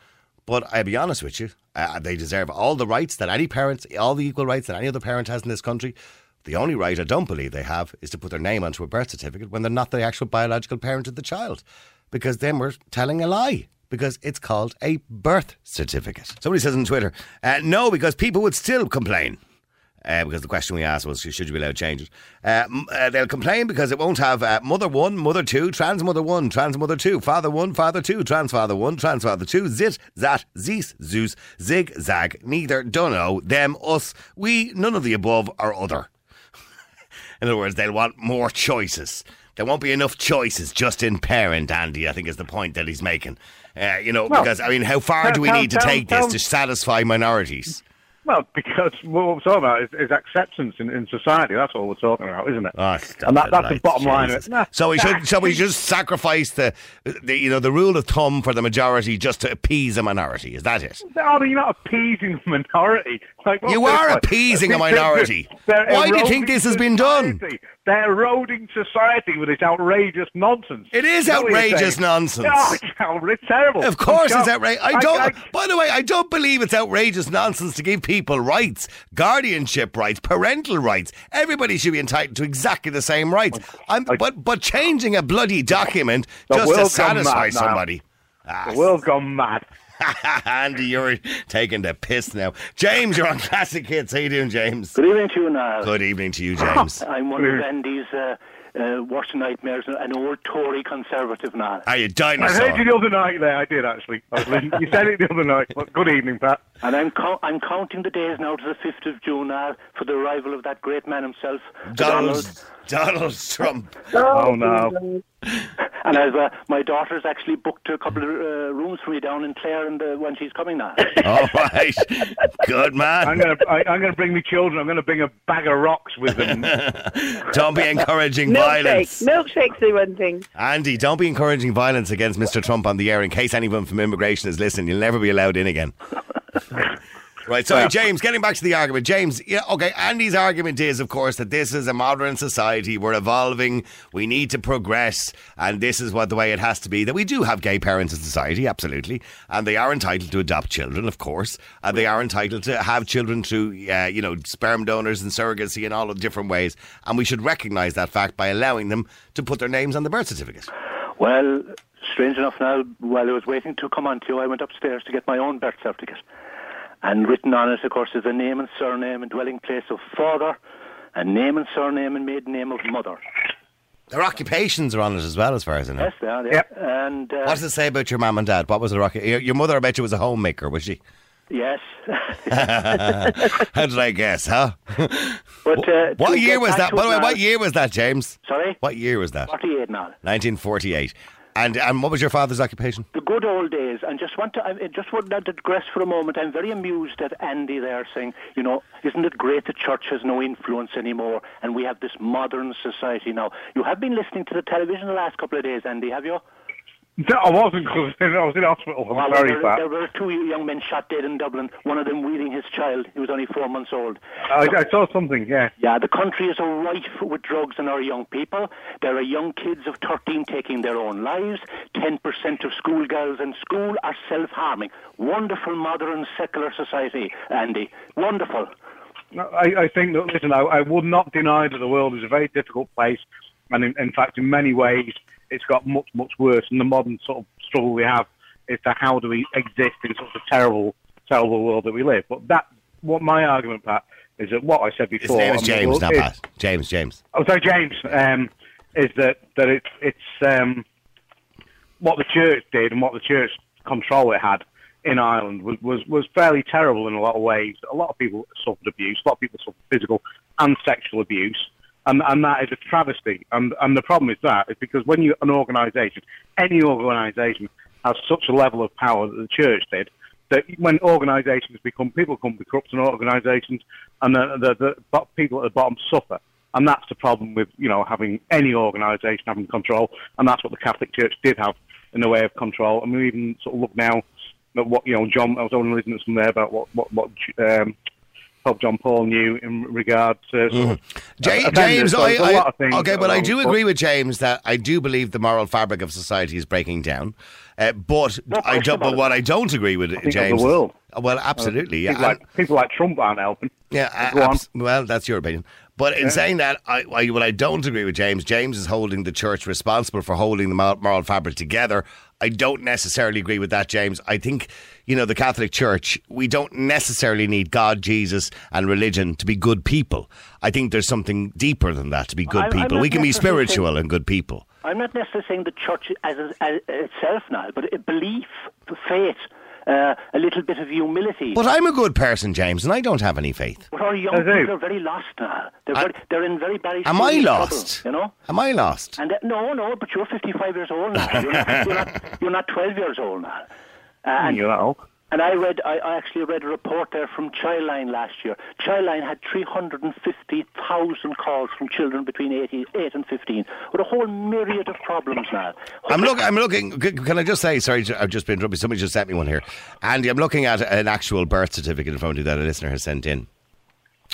But I'll be honest with you, uh, they deserve all the rights that any parent, all the equal rights that any other parent has in this country. The only right I don't believe they have is to put their name onto a birth certificate when they're not the actual biological parent of the child. Because then we're telling a lie. Because it's called a birth certificate. Somebody says on Twitter, uh, no, because people would still complain uh, because the question we asked was should you be allowed to change it? Uh, uh, they'll complain because it won't have uh, mother one, mother two, trans mother one, trans mother two, father one, father two, trans father one, trans father two, zit, zat, zees, zoos, zig, zag, neither, dunno, them, us, we, none of the above, or other. In other words, they'll want more choices. There won't be enough choices just in parent, Andy, I think is the point that he's making. Uh, you know, Well, because, I mean, how far tell- do we tell- need to tell- take this tell- to satisfy minorities? Well, because what we're talking about is, is acceptance in, in society. That's all we're talking about, isn't it? Oh, and that, it, that's like, the bottom line of it. Nah, So we should, shall we just sacrifice the, the, you know, the rule of thumb for the majority just to appease a minority? Is that it? Oh, you're not appeasing the minority. Like, You are appeasing a minority. Why do you think this has been done? They're eroding society with this outrageous nonsense. It is That's outrageous nonsense. Oh, it's terrible. Of course, it's outrageous. I don't. I, by the way, I don't believe it's outrageous nonsense to give people rights, guardianship rights, parental rights. Everybody should be entitled to exactly the same rights. I'm, I- but but changing a bloody document just to satisfy somebody. Ah, the world's gone mad. Andy, you're taking the piss now. James, you're on Classic Hits. How you doing, James? Good evening to you, Niall. Good evening to you, James. I'm one of Andy's uh, uh, worst nightmares, an old Tory conservative now. Are you dinosaur? I heard you the other night there. I did actually. I you said it the other night. But good evening, Pat. And I'm co- I'm counting the days now to the 5th of June now for the arrival of that great man himself, Donald, Donald Trump. Oh no. And I've, uh, my daughter's actually booked a couple of uh, rooms for me down in Clare and, uh, when she's coming now. All right. Good I'm man. gonna I, I'm gonna bring my children. I'm gonna bring a bag of rocks with them. Don't be encouraging Milkshake. violence. Milkshakes do one thing. Andy, don't be encouraging violence against Mr. Trump on the air in case anyone from immigration is listening. You'll never be allowed in again. Right, sorry, James, getting back to the argument. James, yeah, okay, Andy's argument is, of course, that this is a modern society. We're evolving. We need to progress. And this is what the way it has to be. That we do have gay parents in society, absolutely. And they are entitled to adopt children, of course. And they are entitled to have children through, uh, you know, sperm donors and surrogacy in all of different ways. And we should recognise that fact by allowing them to put their names on the birth certificate. well, strange enough now, while I was waiting to come on to you, I went upstairs to get my own birth certificate. And written on it, of course, is the name and surname and dwelling place of father, and name and surname and maiden name of mother. Their occupations are on it as well, as far as I know. Yes, they are. Yeah. Yep. And uh, What does it say about your mum and dad? What was the rocket? Your, your mother, I bet you, was a homemaker, was she? yes, How did I guess, huh? but uh, what year was that? By the way, what year was that, James? Sorry, What year was that? forty-eight now. 1948. And and what was your father's occupation? The good old days, and just want to, I just want to digress for a moment. I'm very amused at Andy there saying, you know, isn't it great the church has no influence anymore, and we have this modern society now. You have been listening to the television the last couple of days, Andy, have you? No, I wasn't I was in hospital. I'm Well, sorry, there, there were two young men shot dead in Dublin. One of them wheeling his child. He was only four months old. I, I saw something. Yeah. Yeah, the country is rife with drugs and our young people. There are young kids of 13 taking their own lives. 10% of schoolgirls in school are self-harming. Wonderful modern secular society, Andy. Wonderful. I, I think that, listen, I, I would not deny that the world is a very difficult place, and in, in fact, in many ways, it's got much, much worse. And the modern sort of struggle we have is to how do we exist in such a terrible, terrible world that we live. But that, what my argument, Pat, is that what I said before. His name is James, the- not is- Pat. James, James. Oh, sorry, James. Um, is that that it's it's um, what the church did and what the church control it had in Ireland was, was was fairly terrible in a lot of ways. A lot of people suffered abuse. A lot of people suffered physical and sexual abuse, and and that is a travesty. And and the problem is that is because when you an organisation, any organisation has such a level of power that the church did, that when organisations become people become corrupt in organisations, and the, the, the people at the bottom suffer. And that's the problem with you know having any organisation having control, and that's what the Catholic Church did have in the way of control. And we even sort of look now at what you know John. I was only listening to some there about what what what um, Pope John Paul knew in regard to sort of, Ja- uh. James, So I, there's lot of things okay, but I do agree with James that I do believe the moral fabric of society is breaking down. Uh, but No I don't. But what I don't agree with the James. Well, absolutely, yeah. People like, people like Trump aren't helping. Yeah, uh, abs- well, that's your opinion. But in saying that, I, I, what I don't agree with James, James is holding the church responsible for holding the moral fabric together. I don't necessarily agree with that, James. I think, you know, the Catholic Church, we don't necessarily need God, Jesus, and religion to be good people. I think there's something deeper than that to be good I'm- I'm people. we can be necessarily saying- spiritual and good people. I'm not necessarily saying the church as, as itself now, but a belief, faith, uh, a little bit of humility. But I'm a good person, James, and I don't have any faith. But our young I do. people are very lost now. They're, I- very, they're in very bad Am I lost? trouble, you know? Am I lost? And uh, no, no, but you're 55 years old now. You're not, you're not, you're not 12 years old now. Uh, and, You know. and I read, I, I actually read a report there from Childline last year. Childline had 350,000 calls from children between 8, 8 and 15, with a whole myriad of problems now. I'm look. I'm looking. Can I just say? Sorry, I've just been interrupted. Somebody just sent me one here, Andy. I'm looking at an actual birth certificate in front of you that a listener has sent in.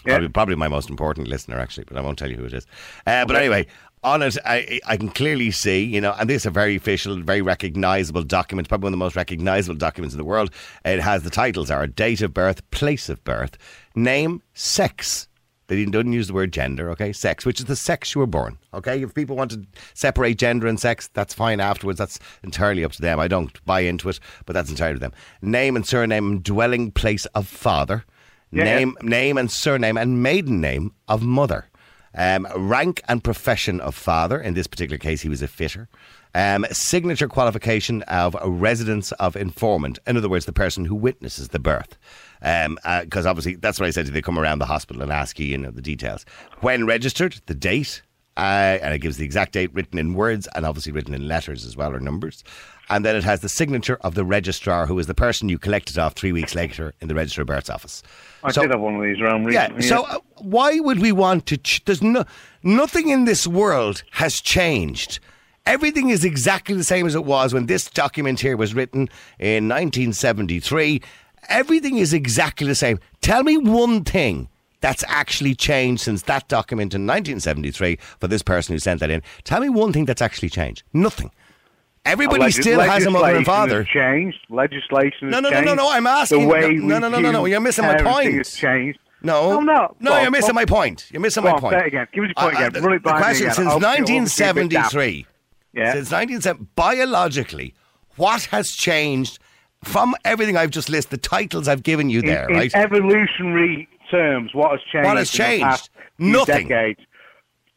Yeah. Probably, probably my most important listener, actually, but I won't tell you who it is. Uh, but anyway, on it, I, I can clearly see, you know, and this is a very official, very recognisable document, probably one of the most recognisable documents in the world. It has the titles are date of birth, place of birth, name, sex. They didn't, didn't use the word gender, okay? Sex, which is the sex you were born, okay? If people want to separate gender and sex, that's fine afterwards. That's entirely up to them. I don't buy into it, but that's entirely up to them. Name and surname and dwelling place of father. Yeah, name, name and surname and maiden name of mother. Um, rank and profession of father. In this particular case, he was a fitter. Um, signature qualification of a residence of informant. In other words, the person who witnesses the birth. Because obviously, that's what I said to you. They come around the hospital and ask you, you know, the details. When registered, the date, uh, and it gives the exact date written in words and obviously written in letters as well or numbers. And then it has the signature of the registrar, who is the person you collected off three weeks later in the Register of Births office. I So- did have one of these around yeah. So uh, why would we want to? Ch- there's no nothing in this world has changed. Everything is exactly the same as it was when this document here was written in 1973. Everything is exactly the same. Tell me one thing that's actually changed since that document in 1973 for this person who sent that in. Tell me one thing that's actually changed. Nothing. Everybody still has a mother and father. Changed legislation. No, no, no, no, no, I'm asking- The way no, no, no, no, no, you're missing my point. Has changed. No, No, no. no, you're missing my point. You're missing my point. say again. Give us your point again. the, Run it by me question since I'll- I'll be a bit 1973, Yeah. since 1970, biologically, what has changed from everything I've just listed, the titles I've given you In, there, in right? evolutionary terms, what has changed? What has in the changed? Nothing. Decades?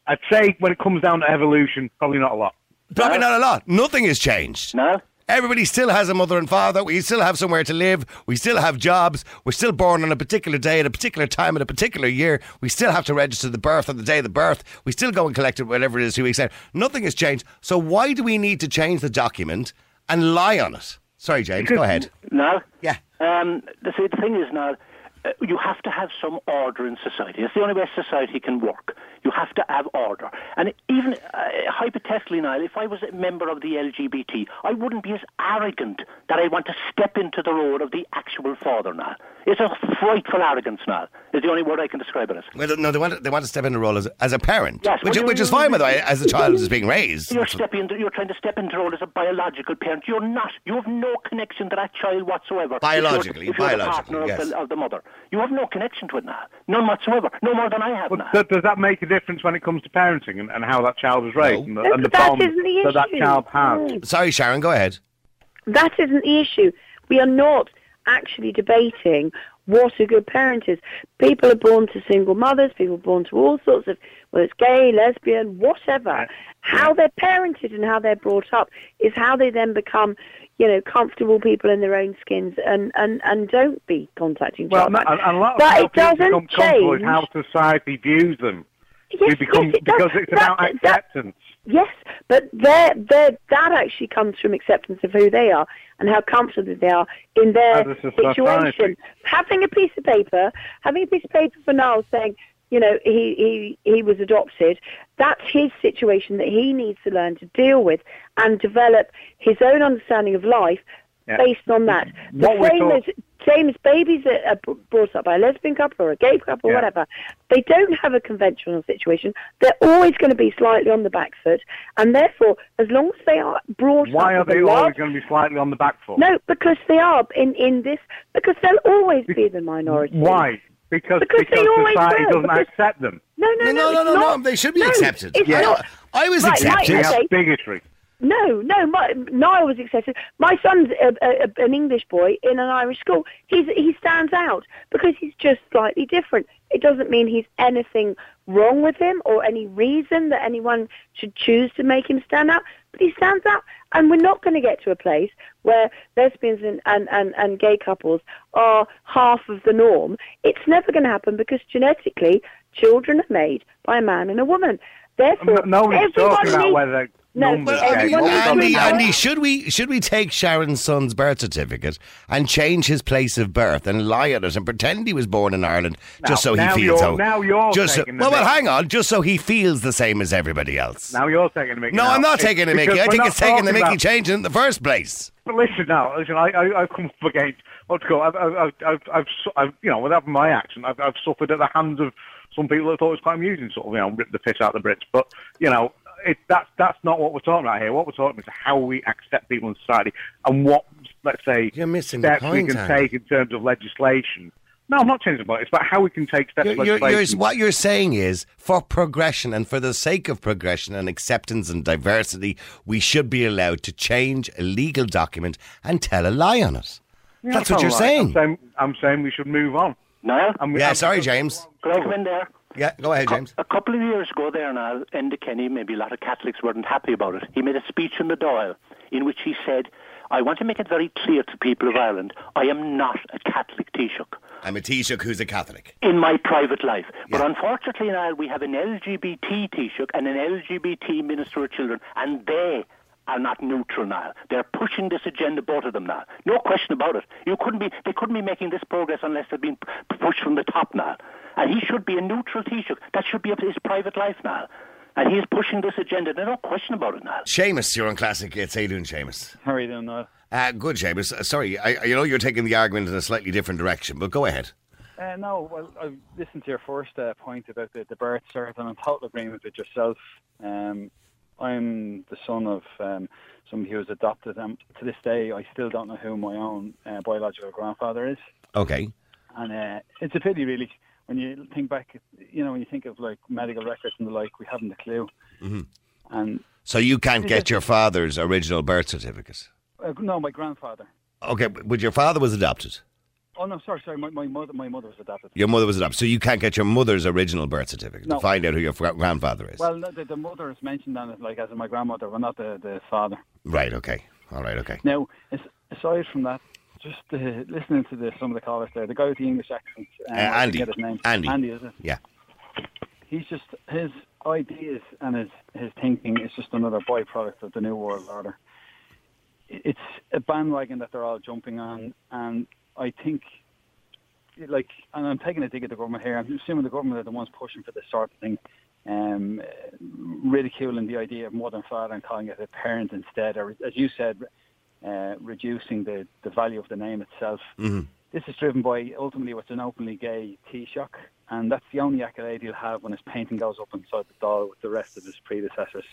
I'd say when it comes down to evolution, probably not a lot. Probably not a lot. Nothing has changed. No? Everybody still has a mother and father. We still have somewhere to live. We still have jobs. We're still born on a particular day at a particular time at a particular year. We still have to register the birth on the day of the birth. We still go and collect it, whatever it is, two weeks later. Nothing has changed. So why do we need to change the document and lie on it? Sorry, James, go ahead. No? Yeah. Um, the, see, the thing is now, you have to have some order in society. It's the only way society can work. You have to have order. And even uh, hypothetically now, if I was a member of the LGBT, I wouldn't be as arrogant that I want to step into the role of the actual father now. It's a frightful arrogance now, is the only word I can describe it as. Well, no, they want to, they want to step in the role as, as a parent, Yes, which, well, which is fine, by the way, as the child is being raised. You're stepping. Into, you're trying to step into the role as a biological parent. You're not. You have no connection to that child whatsoever. If you're- Biologically, if you're, the biologically, partner yes. of, the, of the mother, you have no connection to it now. None whatsoever. No more than I have But now. th- does that make a difference when it comes to parenting and, and how that child is raised and the, No, and the that bond isn't the that that child has? Sorry, Sharon, go ahead. That isn't the issue. We are not actually debating what a good parent is. People are born to single mothers, people are born to all sorts of, whether it's gay, lesbian, whatever. How they're parented and how they're brought up is how they then become, you know, comfortable people in their own skins and, and, and don't be contacting Well, and, and a lot of But how it people doesn't become comfortable change. how society views them. Yes, become yes, it does. because it's That- about that- acceptance. Yes, but their their that actually comes from acceptance of who they are and how comfortable they are in their a situation. Having a piece of paper, having a piece of paper for Niall saying, you know, he, he, he was adopted, that's his situation that he needs to learn to deal with and develop his own understanding of life Yeah. based on that. The What same as same as babies that are brought up by a lesbian couple or a gay couple or whatever, they don't have a conventional situation. They're always going to be slightly on the back foot, and therefore, as long as they are brought Why are up with they a always going to be slightly on the back foot? no, because they are in in this because they'll always be the minority. Why? Because Because they always society will, doesn't because- accept them. No, no, No, no, no, no, no, no, they should be No, accepted. Yeah. not. I was Right, accepted. We Okay. have bigotry. No, no, my, Niall was accepted. My son's a, a, an English boy in an Irish school. He's he stands out because he's just slightly different. It doesn't mean he's anything wrong with him or any reason that anyone should choose to make him stand out. He stands out, and we're not going to get to a place where lesbians and, and, and, and gay couples are half of the norm. It's never going to happen because genetically, children are made by a man and a woman. Therefore, No- everyone talking about needs- whether No, numbers but Well, change. everyone Andy, What we're needs to talking Andy, know- about- Andy, should we should we take Sharon's son's birth certificate and change his place of birth and lie at it and pretend he was born in Ireland just so now he feels now you're just so, well, well, hang on, just so he feels the same as everybody else. Now you're taking the mickey. no, now. I'm not It's taking the Mickey. I think it's taking the Mickey about- changing in the first place. But listen now, listen. I, I, I've come up against what's it called. I've, I've, I've, I've, I've, I've, you know, without my accent, I've, I've suffered at the hands of some people that thought it was quite amusing, sort of, you know, rip the piss out of the Brits. But you know, it, that's that's not what we're talking about here. What we're talking about is how we accept people in society and what, let's say, You're missing the steps we can Andy. take in terms of legislation. No, I'm not changing the point. It's about how we can take steps. You're, you're, legislation. you're, what you're saying is, for progression and for the sake of progression and acceptance and diversity, we should be allowed to change a legal document and tell a lie on it. Yeah, That's what you're all right. saying. I'm saying. I'm saying we should move on. Niall, I'm, Yeah, I'm- sorry, James. could I come in there? Yeah, go ahead, James. A couple of years ago there now, Enda Kenny, maybe a lot of Catholics weren't happy about it. He made a speech in the Dáil in which he said, I want to make it very clear to people of Ireland, I am not a Catholic Taoiseach I'm a Taoiseach who's a Catholic. in my private life. But Yeah. unfortunately now we have an LGBT Taoiseach and an LGBT Minister of Children, and they are not neutral now. They're pushing this agenda, both of them now. No question about it. You couldn't be, they couldn't be making this progress unless they'd been pushed from the top now. And he should be a neutral Taoiseach. That should be his private life now. And he is pushing this agenda. There's no question about it now. Seamus, you're on Classic Hits. How you doing, Seamus? How are you doing now? Uh, good, Seamus. Uh, sorry, I, I know you're taking the argument in a slightly different direction, but go ahead. Uh, no, well, I listened to your first uh, point about the, the birth cert, and I'm in total agreement with yourself. Um, I'm the son of um, somebody who was adopted, and to this day, I still don't know who my own uh, biological grandfather is. Okay. And uh, it's a pity, really, when you think back. You know, when you think of like medical records and the like, we haven't a clue. Mm-hmm. And So you can't get your father's original birth certificate? uh, no, my grandfather. Okay, but your father was adopted. Oh no, sorry, sorry. My, my mother, my mother was adopted. Your mother was adopted. So you can't get your mother's original birth certificate No. to find out who your fr- grandfather is. Well, no, the, the mother is mentioned on it, like as in my grandmother, but not the, the father. right, okay. All right, okay. Now, aside from that, just uh, listening to the, some of the callers there, the guy with the English accent, um, Uh, I Andy. forget his name. Andy. Andy, is it? Yeah. He's just his ideas and his his thinking is just another byproduct of the new world order. It's a bandwagon that they're all jumping on, and I think, like, and I'm taking a dig at the government here. I'm assuming the government are the ones pushing for this sort of thing. Um, ridiculing the idea of mother and father and calling it a parent instead, or as you said, uh, reducing the, the value of the name itself. hmm This is driven by ultimately what's an openly gay Taoiseach, and that's the only accolade he'll have when his painting goes up inside the Dáil with the rest of his predecessors.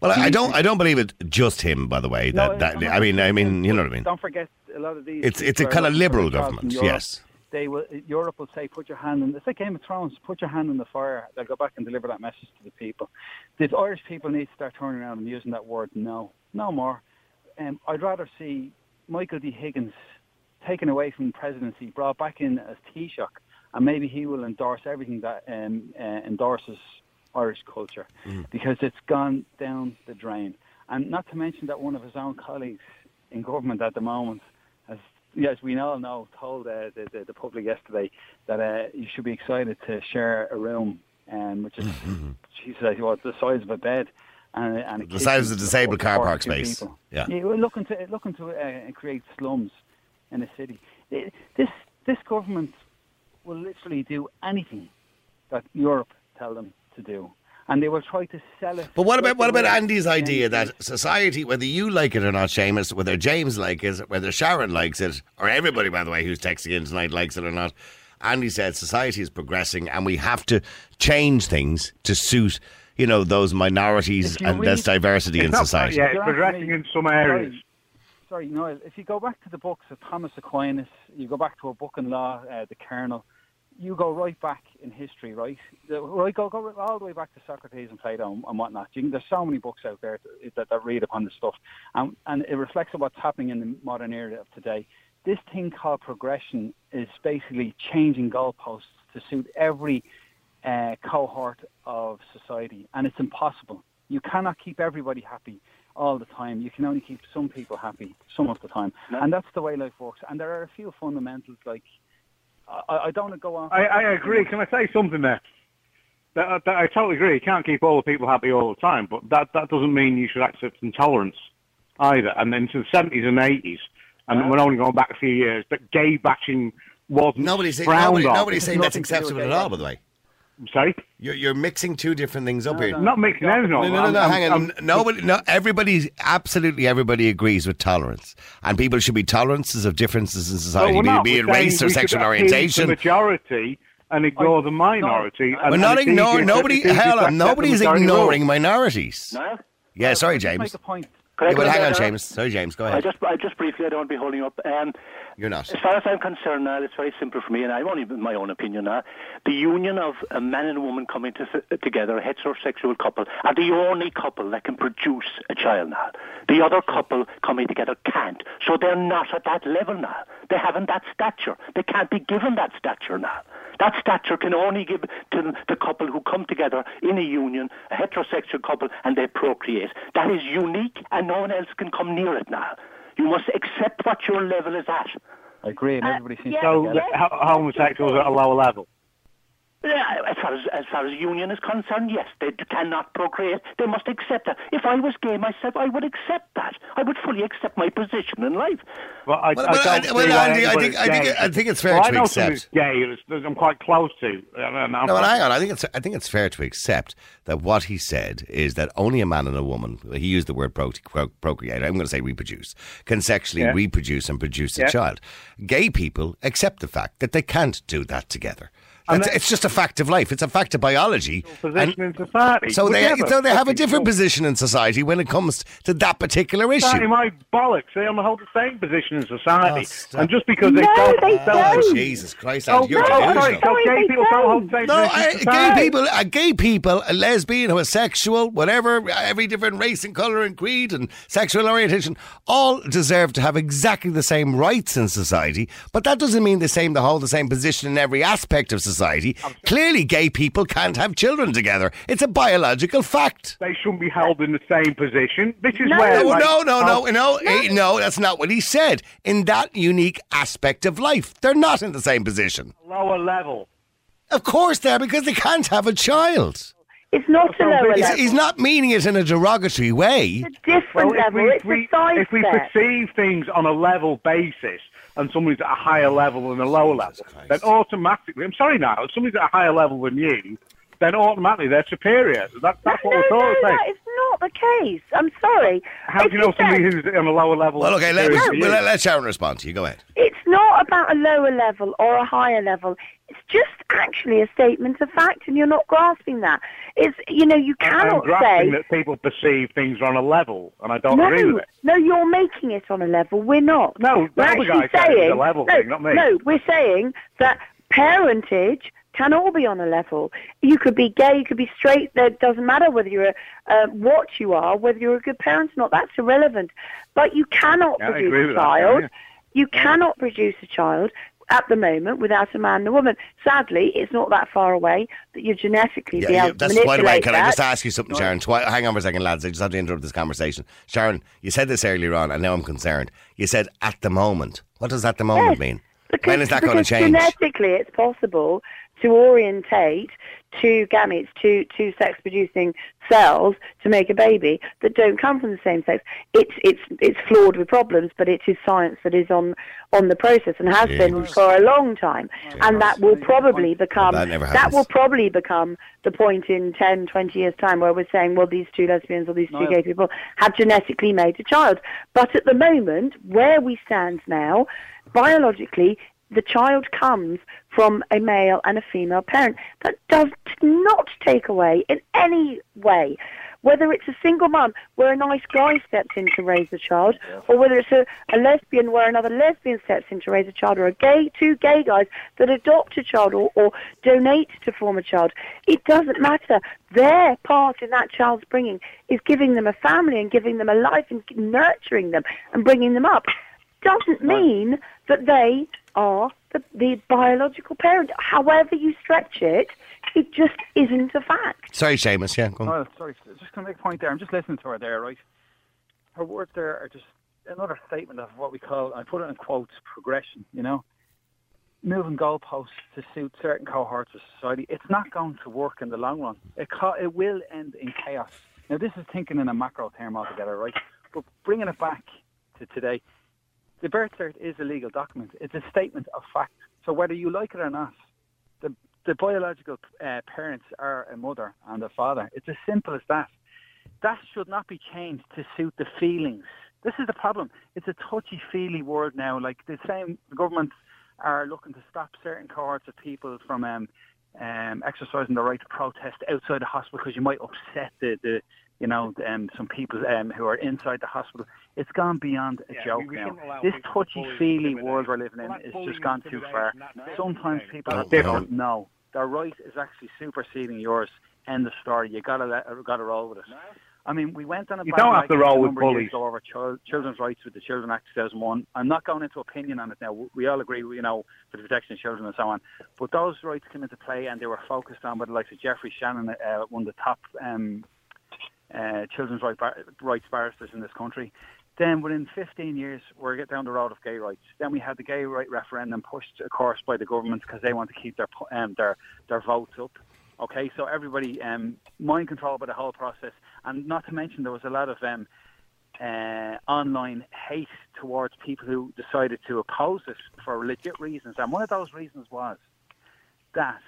Well, I, I don't. I don't believe it's just him. By the way, that, No, that I mean, I mean, you know what I mean. Don't forget a lot of these. It's it's a kind of liberal government. Europe. Yes. They will. Europe will say, "Put your hand in." It's like Game of Thrones. Put your hand in the fire. They'll go back and deliver that message to the people. The Irish people need to start turning around and using that word. No, no more. Um, I'd rather see Michael D. Higgins taken away from presidency, brought back in as Taoiseach, and maybe he will endorse everything that um, uh, endorses Irish culture because it's gone down the drain. And not to mention that one of his own colleagues in government at the moment has, yes, we all know, told uh, the, the, the public yesterday that uh, you should be excited to share a room um, which is she said well, the size of a bed. And, and The size of the disabled car park space. people. Yeah. we're looking to looking to uh, create slums in a city. This this government will literally do anything that Europe tell them to do, and they will try to sell it. But what about what about Andy's idea that society, whether you like it or not, Seamus, whether James likes it, whether Sharon likes it, or everybody, by the way, who's texting in tonight likes it or not, Andy said society is progressing and we have to change things to suit, you know, those minorities and there's read- diversity in society. Yeah, it's progressing in some areas. Sorry, sorry, Noel. If you go back to the books of Thomas Aquinas, you go back to a book in law, uh, the Kernel. You go right back in history, right? Right, go go all the way back to Socrates and Plato and, and whatnot. You can, there's so many books out there that, that, that read upon this stuff, and and it reflects on what's happening in the modern era of today. This thing called progression is basically changing goalposts to suit every uh, cohort of society, and it's impossible. You cannot keep everybody happy all the time. You can only keep some people happy some of the time, and that's the way life works. And there are a few fundamentals like I, I don't want to go on. I, I agree. Can I say something there? That, that I totally agree. You can't keep all the people happy all the time, but that that doesn't mean you should accept intolerance either. And then to the seventies and eighties, and we're only going back a few years, but gay bashing wasn't Nobody's, frowned nobody, on. nobody's saying that's nothing to do acceptable at all, by the way. Sorry, You're, you're mixing two different things up here. not mixing anything up. No, no, no, no, I'm- hang I'm- on. I'm- Nobody, no, everybody, absolutely everybody agrees with tolerance. And people should be tolerances of differences in society, we're be, not. be it race or sexual appease orientation. The majority and ignore the minority. and- We're not ignoring, nobody, it's easier to hell, accept the nobody's ignoring rule. minorities. Niall? Yeah, sorry, James. Make a point. Yeah, but hang on. James. Sorry, James, go ahead. I just, I just briefly, I don't want to be holding up. Um, You're not. As far as I'm concerned now, it's very simple for me, and I've only my own opinion now. The union of a man and a woman coming to, together, a heterosexual couple, are the only couple that can produce a child now. The other couple coming together can't. So they're not at that level now. They haven't that stature. They can't be given that stature now. That stature can only give to the couple who come together in a union, a heterosexual couple, and they procreate. That is unique, and no one else can come near it now. You must accept what your level is at. I agree, and Uh, everybody seems yeah, to So get the it. ho- homosexuals at a lower level. Yeah, as far as as far as union is concerned, yes, they cannot procreate. They must accept that. If I was gay myself, I would accept that. I would fully accept my position in life. Well, I, Well, I uh, well, don't I- well, Andy, I anybody's think- I think- I think it's fair well, to I know someone accept. who's gay. I'm quite close to. I'm No, well, hang on. I think it's I think it's fair to accept that what he said is that only a man and a woman, he used the word pro- pro- procreate, I'm going to say reproduce, can sexually Yeah. reproduce and produce a child. Gay people accept the fact that they can't do that together. And That's, that- it's just a fact of life. It's a fact of biology. position And in society. so they so they have a different cool. position in society when it comes to that particular issue. issue. my bollocks. They don't hold the same position in society. Oh, and just because they No, don't... they don't- don't. Oh, Jesus Christ, Oh, Andy, you're no, delusional. sorry, so gay they people don't hold the same No, position I, gay people, uh, gay people, a lesbian, homosexual, whatever, every different race and colour and creed and sexual orientation, all deserve to have exactly the same rights in society. But that doesn't mean the same to hold the same position in every aspect of society. Clearly, gay people can't have children together. It's a biological fact. They shouldn't be held in the same position. This is No. where... No, like, no, no, no, oh, no, eh, no, that's not what he said. In that unique aspect of life, they're not in the same position. Lower level. Of course, they're because they can't have a child. It's not a lower level. he's not meaning it in a derogatory way. It's a different Well, if level. we, it's we- a side if we step. perceive things on a level basis and somebody's at a higher level than a lower level, Christ. then automatically, I'm sorry now, if somebody's at a higher level than you, then automatically they're superior. That, that's what no, we're no, sort of saying. that is not the case. I'm sorry. How If do you know said- somebody who's on a lower level? Well, okay, let, superior well, to you? let, let Sharon respond to you. Go ahead. It's not about a lower level or a higher level. It's just actually a statement of fact, and you're not grasping that. It's you know you I'm cannot grasping say that people perceive things on a level, and I don't agree no, with it. no. You're making it on a level. We're not. No, we're actually guy said it was saying a level no, thing, not me. no. We're saying that parentage can all be on a level. You could be gay, you could be straight. That doesn't matter whether you're a, uh, what you are, whether you're a good parent or not. That's irrelevant. But you cannot Yeah, produce a with that, child. yeah. You cannot produce a child at the moment without a man and a woman. Sadly, it's not that far away that you genetically be Yeah, yeah, able to that's manipulate by way. Can that. I just ask you something, Sharon? Twi- hang on for a second, lads. I just have to interrupt this conversation. Sharon, you said this earlier on, and now I'm concerned. You said at the moment. What does at the moment Yes, mean? Because, when is that going to change? Genetically, it's possible to orientate two gametes, two two sex producing cells to make a baby that don't come from the same sex. It's it's it's flawed with problems, but it is science that is on on the process and has been for a long time. And that will probably become That that will probably become the point in 10, 20 years time where we're saying, well, these two lesbians or these two Niall. gay people have genetically made a child. But at the moment, where we stand now, biologically, the child comes from a male and a female parent. That does not take away in any way whether it's a single mum where a nice guy steps in to raise a child, or whether it's a, a lesbian where another lesbian steps in to raise a child, or a gay two gay guys that adopt a child or, or donate to form a child. It doesn't matter. Their part in that child's bringing is giving them a family and giving them a life and nurturing them and bringing them up. Doesn't mean that they are the, the biological parent. However you stretch it, it just isn't a fact. Sorry, Seamus. Yeah, go on. Well, sorry, just going to make a point there. I'm just listening to her there, right? Her words there are just another statement of what we call, I put it in quotes, progression, you know? Moving goalposts to suit certain cohorts of society. It's not going to work in the long run. It, co- it will end in chaos. Now, this is thinking in a macro term altogether, right? But bringing it back to today, the birth cert is a legal document. It's a statement of fact. So whether you like it or not, the, the biological uh, parents are a mother and a father. It's as simple as that. That should not be changed to suit the feelings. This is the problem. It's a touchy-feely word now. Like the same, government are looking to stop certain cohorts of people from um, um, exercising the right to protest outside the hospital because you might upset the, the you know, um, some people um, who are inside the hospital. It's gone beyond a Yeah, joke we- we now. This people to bully touchy-feely world we're living in that's has just gone too far. Sometimes people don't different. know. Their right is actually superseding yours. End of story. You gotta let, gotta roll with it. I mean, we went on a You don't have to rag roll with number bullies. over chil- children's rights with the Children Act 2001. I'm not going into opinion on it now. We all agree, you know, for the protection of children and so on. But those rights came into play and they were focused on by the likes of Geoffrey Shannon, uh, one of the top um, uh, children's right bar- rights barristers in this country. Then within 15 years, we're get down the road of gay rights. Then we had the gay right referendum pushed, of course, by the government because they want to keep their um, their their votes up. Okay, so everybody um, mind controlled by the whole process, and not to mention there was a lot of um, uh, online hate towards people who decided to oppose it for legit reasons, and one of those reasons was that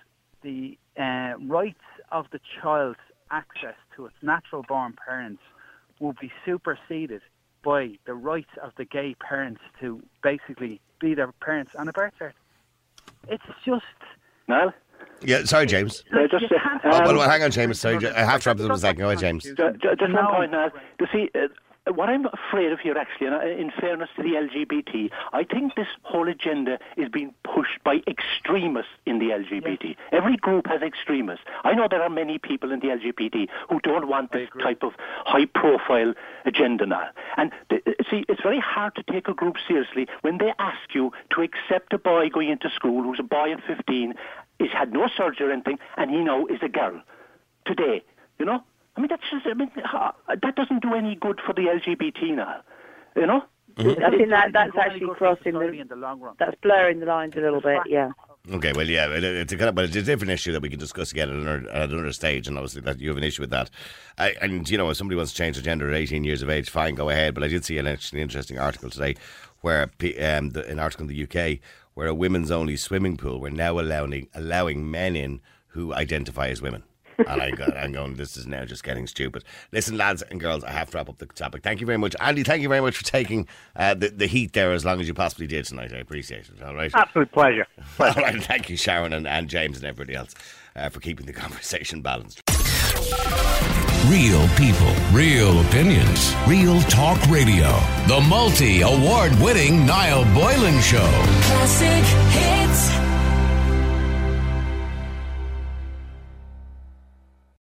the uh, rights of the child's access to its natural born parents will be superseded by the rights of the gay parents to basically be their parents on a birth cert. It's just. Niall? Yeah, sorry, James. Uh, just, uh, can't Oh, well, well, hang on, James. Sorry, I have to wrap this up in a second. Go ahead, James. Ju- ju- Just one point now. You see, uh, what I'm afraid of here, actually, and uh, in fairness to the LGBT, I think this whole agenda is being pushed by extremists in the LGBT. Every group has extremists. I know there are many people in the LGBT who don't want this type of high-profile agenda now. And th- uh, see, it's very hard to take a group seriously when they ask you to accept a boy going into school who's a boy at 15, is had no surgery or anything, and he now is a girl today. You know, I mean that's just. I mean that doesn't do any good for the LGBT now. You know. I think that that's actually crossing the in the long run. that's blurring the lines a little bit. Yeah. Okay, well, yeah, it's a kind of, but it's a different issue that we can discuss again at another, at another stage, and obviously that you have an issue with that. I, and you know, if somebody wants to change their gender at 18 years of age, fine, go ahead. But I did see an actually interesting article today, where um, the, an article in the UK where a women's only swimming pool were now allowing allowing men in who identify as women. And I got, I'm going, this is now just getting stupid. Listen, lads and girls, I have to wrap up the topic. Thank you very much. Andy, thank you very much for taking uh, the, the heat there as long as you possibly did tonight. I appreciate it. All right. Absolute pleasure. All right, thank you, Sharon and, and James and everybody else uh, for keeping the conversation balanced. Real people, real opinions, real talk radio. The multi award winning Niall Boylan Show. Classic hits.